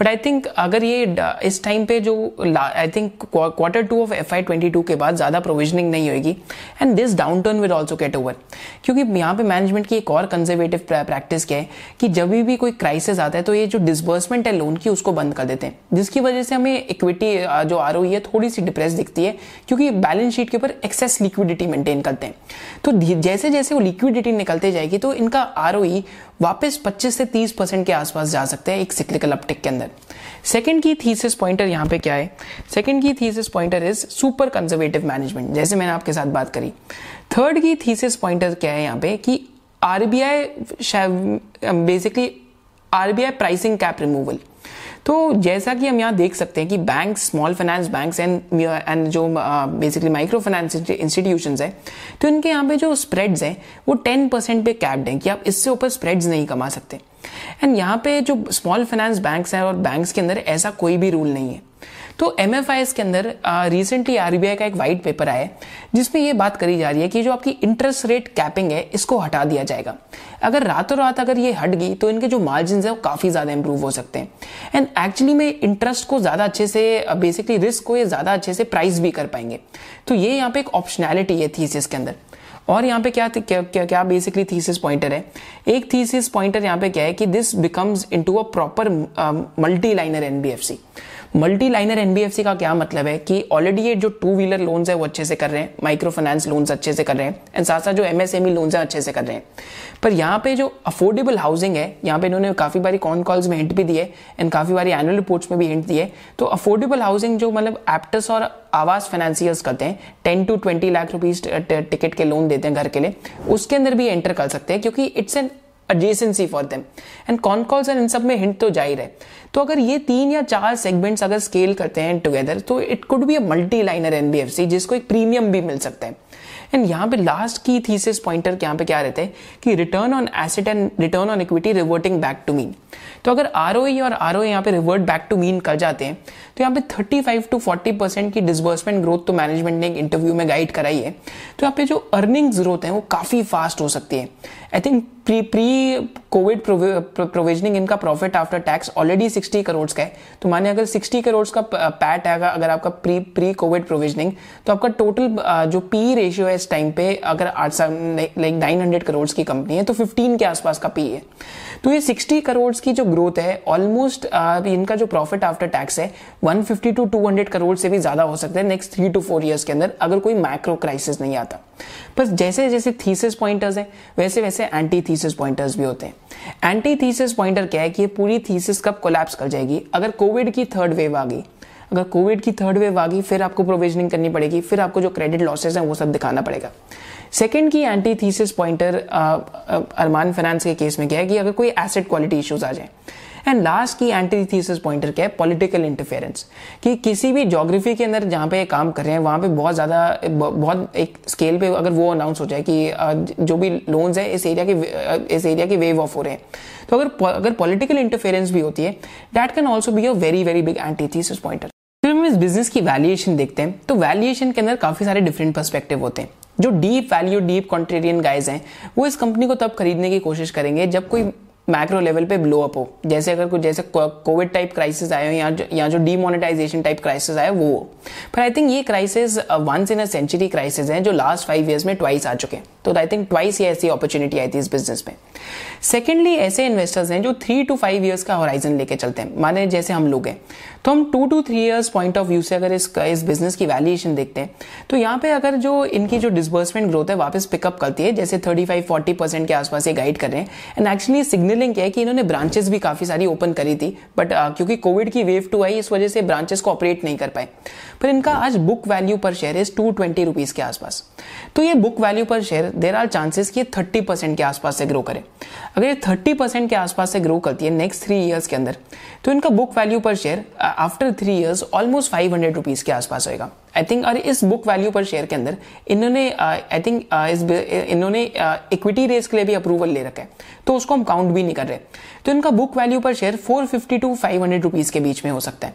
A: बट आई थिंक अगर ये इस टाइम पे जो I think quarter two of F Y twenty two के बाद ज़्यादा प्रोविजनिंग नहीं होगी and this down turn will also get over क्योंकि यहाँ पे मैनेजमेंट की एक और कंजर्वेटिव प्रैक्टिस क्या है कि जब भी कोई क्राइसिस आता है तो ये जो डिसबर्समेंट है लोन की, उसको बंद कर देते हैं। जिसकी वजह से हमें इक्विटी जो आर है थोड़ी सी डिप्रेस दिखती है, क्योंकि बैलेंस शीट के ऊपर एक्सेस लिक्विडिटी मेंटेन करते हैं। तो जैसे जैसे वो लिक्विडिटी निकलते जाएगी तो इनका आर वापस 25 से 30 परसेंट के आसपास जा सकते हैं एक सिक्लिकल अपटिक के अंदर। सेकंड की थीसिस पॉइंटर यहाँ पे क्या है? सेकंड की thesis pointer is super conservative management जैसे मैंने आपके साथ बात करी। थर्ड की थीसिस पॉइंटर क्या है यहाँ पे? कि RBI basically RBI pricing cap removal तो जैसा कि हम यहाँ देख सकते हैं कि bank small finance bank and and जो बेसिकली माइक्रो फाइनेंस इंस्टीट्यूशन है तो इनके यहाँ पे जो स्प्रेड्स हैं, वो टेन परसेंट पे कैप्ड हैं कि आप इससे ऊपर स्प्रेड्स नहीं कमा सकते। एंड यहाँ पे जो स्मॉल फाइनेंस बैंक्स हैं और बैंक्स के अंदर ऐसा कोई भी रूल नहीं है। तो एम के अंदर रिसेंटली आरबीआई का एक वाइट पेपर आया जिसमें यह बात करी जा रही है कि जो आपकी इंटरेस्ट रेट कैपिंग है इसको हटा दिया जाएगा। अगर रातों रात अगर ये हट गई तो इनके जो मार्जिन है वो काफ़ी ज़्यादा इंप्रूव हो सकते हैं। एंड एक्चुअली में इंटरेस्ट को ज़्यादा अच्छे से बेसिकली रिस्क को ये ज़्यादा अच्छे से प्राइस भी कर पाएँगे। तो ये यहाँ पे एक ऑप्शनैलिटी है थीसिस के अंदर। और यहाँ पे क्या क्या क्या, क्या बेसिकली थीसिस पॉइंटर है? एक थीसिस पॉइंटर यहाँ पे क्या है कि this becomes into a proper multi liner NBFC multi liner NBFC का क्या मतलब है कि ऑलरेडी ये जो टू व्हीलर लोन्स है, वो अच्छे से कर रहे हैं माइक्रो फाइनेंस लोन्स अच्छे से कर रहे हैं एंड साथ साथ जो एमएसएमई लोन्स है, अच्छे से कर रहे हैं। पर यहाँ पे जो अफोर्डेबल हाउसिंग है, यहाँ पे इन्होंने काफ़ी बारी कॉन कॉल्स में हिंट भी दिए एंड काफ़ी बारी एनुअल रिपोर्ट्स में भी हिंट दिए तो अफोर्डेबल हाउसिंग जो मतलब एप्टस और आवास फाइनेंसियर्स करते हैं ten to twenty lakh rupees ticket के लोन देते हैं घर के लिए, उसके अंदर भी एंटर कर सकते हैं, क्योंकि it's an adjacency for them and con calls and इन सब में हिंट तो ज़ाहिर है तो अगर ये तीन या चार सेगमेंट्स अगर स्केल करते हैं टुगेदर तो it could be a multi liner NBFC जिसको एक प्रीमियम भी मिल सकता है। एंड यहाँ पे लास्ट की थीसिस पॉइंटर यहाँ पे क्या रहते हैं? कि return on asset and return on equity reverting back to mean तो अगर आर और आर यहाँ पे रिवर्ट बैक टू मीन कर जाते हैं तो यहाँ पे 35 टू 40 परसेंट की डिसबर्समेंट ग्रोथ तो मैनेजमेंट ने एक इंटरव्यू में गाइड कराई है। तो यहाँ पे जो अर्निंग्स ग्रोथ है, वो काफ़ी फास्ट हो सकती है। I think pre pre covid provisioning इनका profit after tax already 60 crore का है तो माने अगर 60 करोड़ का पैट आएगा, अगर आपका प्री प्री कोविड प्रोविजनिंग तो आपका टोटल जो पी रेशियो है इस टाइम पे, अगर आठ लाइक नाइन हंड्रेड करोड़ की कंपनी है तो 15 के आसपास का पी है। तो ये 60 करोड़ की जो ग्रोथ है ऑलमोस्ट इनका जो प्रॉफिट आफ्टर टैक्स है 150 टू 200 करोड़ से भी ज़्यादा हो सकता है next three to four years के अंदर, अगर कोई माइक्रो क्राइसिस नहीं आता। बस जैसे जैसे थीसिस पॉइंटर्स है वैसे वैसे एंटी थीसिस पॉइंटर्स भी होते हैं। एंटी थीसिस पॉइंटर क्या है कि ये पूरी थीसिस कब कोलैप्स कर जाएगी? अगर कोविड की थर्ड वेव आ गई, अगर कोविड की थर्ड वेव आ गई, फिर आपको प्रोविजनिंग करनी पड़ेगी, फिर आपको जो क्रेडिट लॉसेज हैं, वो सब दिखाना पड़ेगा। सेकेंड की anti thesis pointer Arman finance के केस में क्या है कि अगर कोई एसेट क्वालिटी इश्यूज़ आ जाए एंड लास्ट की एंटी थीसिस पॉइंटर क्या है? पॉलिटिकल इंटरफेरेंस कि किसी भी जोग्राफी के अंदर जहाँ पे काम कर रहे हैं, वहाँ पे बहुत ज़्यादा, बहुत एक स्केल पे अगर वो अनाउंस हो जाए कि जो भी लोन्स है, इस एरिया के इस एरिया के वेव ऑफ़ हो रहे हैं। तो अगर अगर पॉलिटिकल इंटरफेरेंस भी होती है that can also be a very very big anti thesis pointer फिर हम इस बिज़नेस की वैल्यूएशन देखते हैं। तो वैल्यूएशन के अंदर काफ़ी सारे डिफरेंट पर्सपेक्टिव होते हैं। जो deep value deep contrarian guys हैं, वो इस कंपनी को तब खरीदने की कोशिश करेंगे जब कोई मैक्रो लेवल पे ब्लो अप हो। जैसे अगर कुछ जैसे कोविड टाइप क्राइसिस आए हो या जो या जो डीमोनेटाइजेशन टाइप क्राइसिस आए, वो हो। पर आई थिंक ये crisis once in a century crisis हैं जो लास्ट फाइव ईयर्स में ट्वाइस आ चुके हैं। तो आई थिंक ट्वाइस ये ऐसी अपॉर्चुनिटी आई थी इस बिज़नेस में। सेकेंडली ऐसे इन्वेस्टर्स हैं जो थ्री टू फाइव ईयर्स का होराइजन लेके चलते हैं। माने जैसे हम लोग हैं। तो हम two to three years point of view से अगर इस इस बिज़नेस की वैल्यूएशन देखते हैं तो यहाँ पे अगर जो इनकी जो डिसबर्समेंट ग्रोथ है वापस पिकअप करती है जैसे थर्टी फाइव फोर्टी परसेंट के आसपास ये गाइड कर रहे हैं एंड एक्चुअली सिग्नलिंग क्या है कि इन्होंने ब्रांचेस भी काफ़ी सारी ओपन करी थी बट uh, क्योंकि कोविड की वेव टू आई इस वजह से ब्रांचेस को ऑपरेट नहीं कर पाए। पर इनका आज book value per share is two twenty rupees के आसपास। तो ये book value per share there are chances कि थर्टी परसेंट के आसपास से ग्रो करे। अगर ये थर्टी परसेंट के आसपास से ग्रो करती है नेक्स्ट थ्री ईयर्स के अंदर तो इनका book value per share after three years almost five hundred rupees के आसपास होगा आई थिंक और इस बुक वैल्यू पर शेयर के अंदर इन्होंने आई थिंक इस इन्होंने इक्विटी रेस के लिए भी अप्रूवल ले रखा है। तो उसको हम काउंट भी नहीं कर रहे। तो इनका book value per share 450 to 500 rupees के बीच में हो सकता है।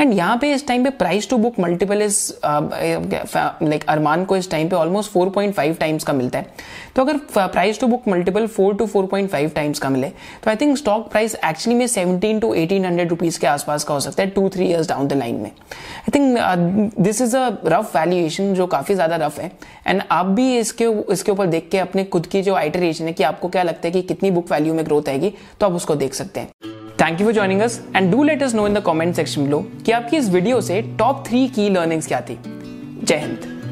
A: एंड यहाँ पे इस टाइम पे price to book multiple is like Arman को इस टाइम पे ऑलमोस्ट 4.5 टाइम्स का मिलता है। तो अगर price to book multiple 4 to 4.5 times का मिले तो I think stock price actually में 17 टू 1800 रुपीस के आसपास का हो सकता है two three years down the line में। I think this is a rough valuation जो काफ़ी ज़्यादा रफ है। एंड आप भी इसके इसके ऊपर देख के अपने खुद की जो आइटरेशन है कि आपको क्या लगता है कि कितनी बुक वैल्यू में ग्रोथ आएगी तो आप उसको देख सकते हैं। Thank you for joining us and do let us know in the comment section below कि आपकी इस वीडियो से टॉप थ्री की लर्निंग्स क्या थी। जय हिंद।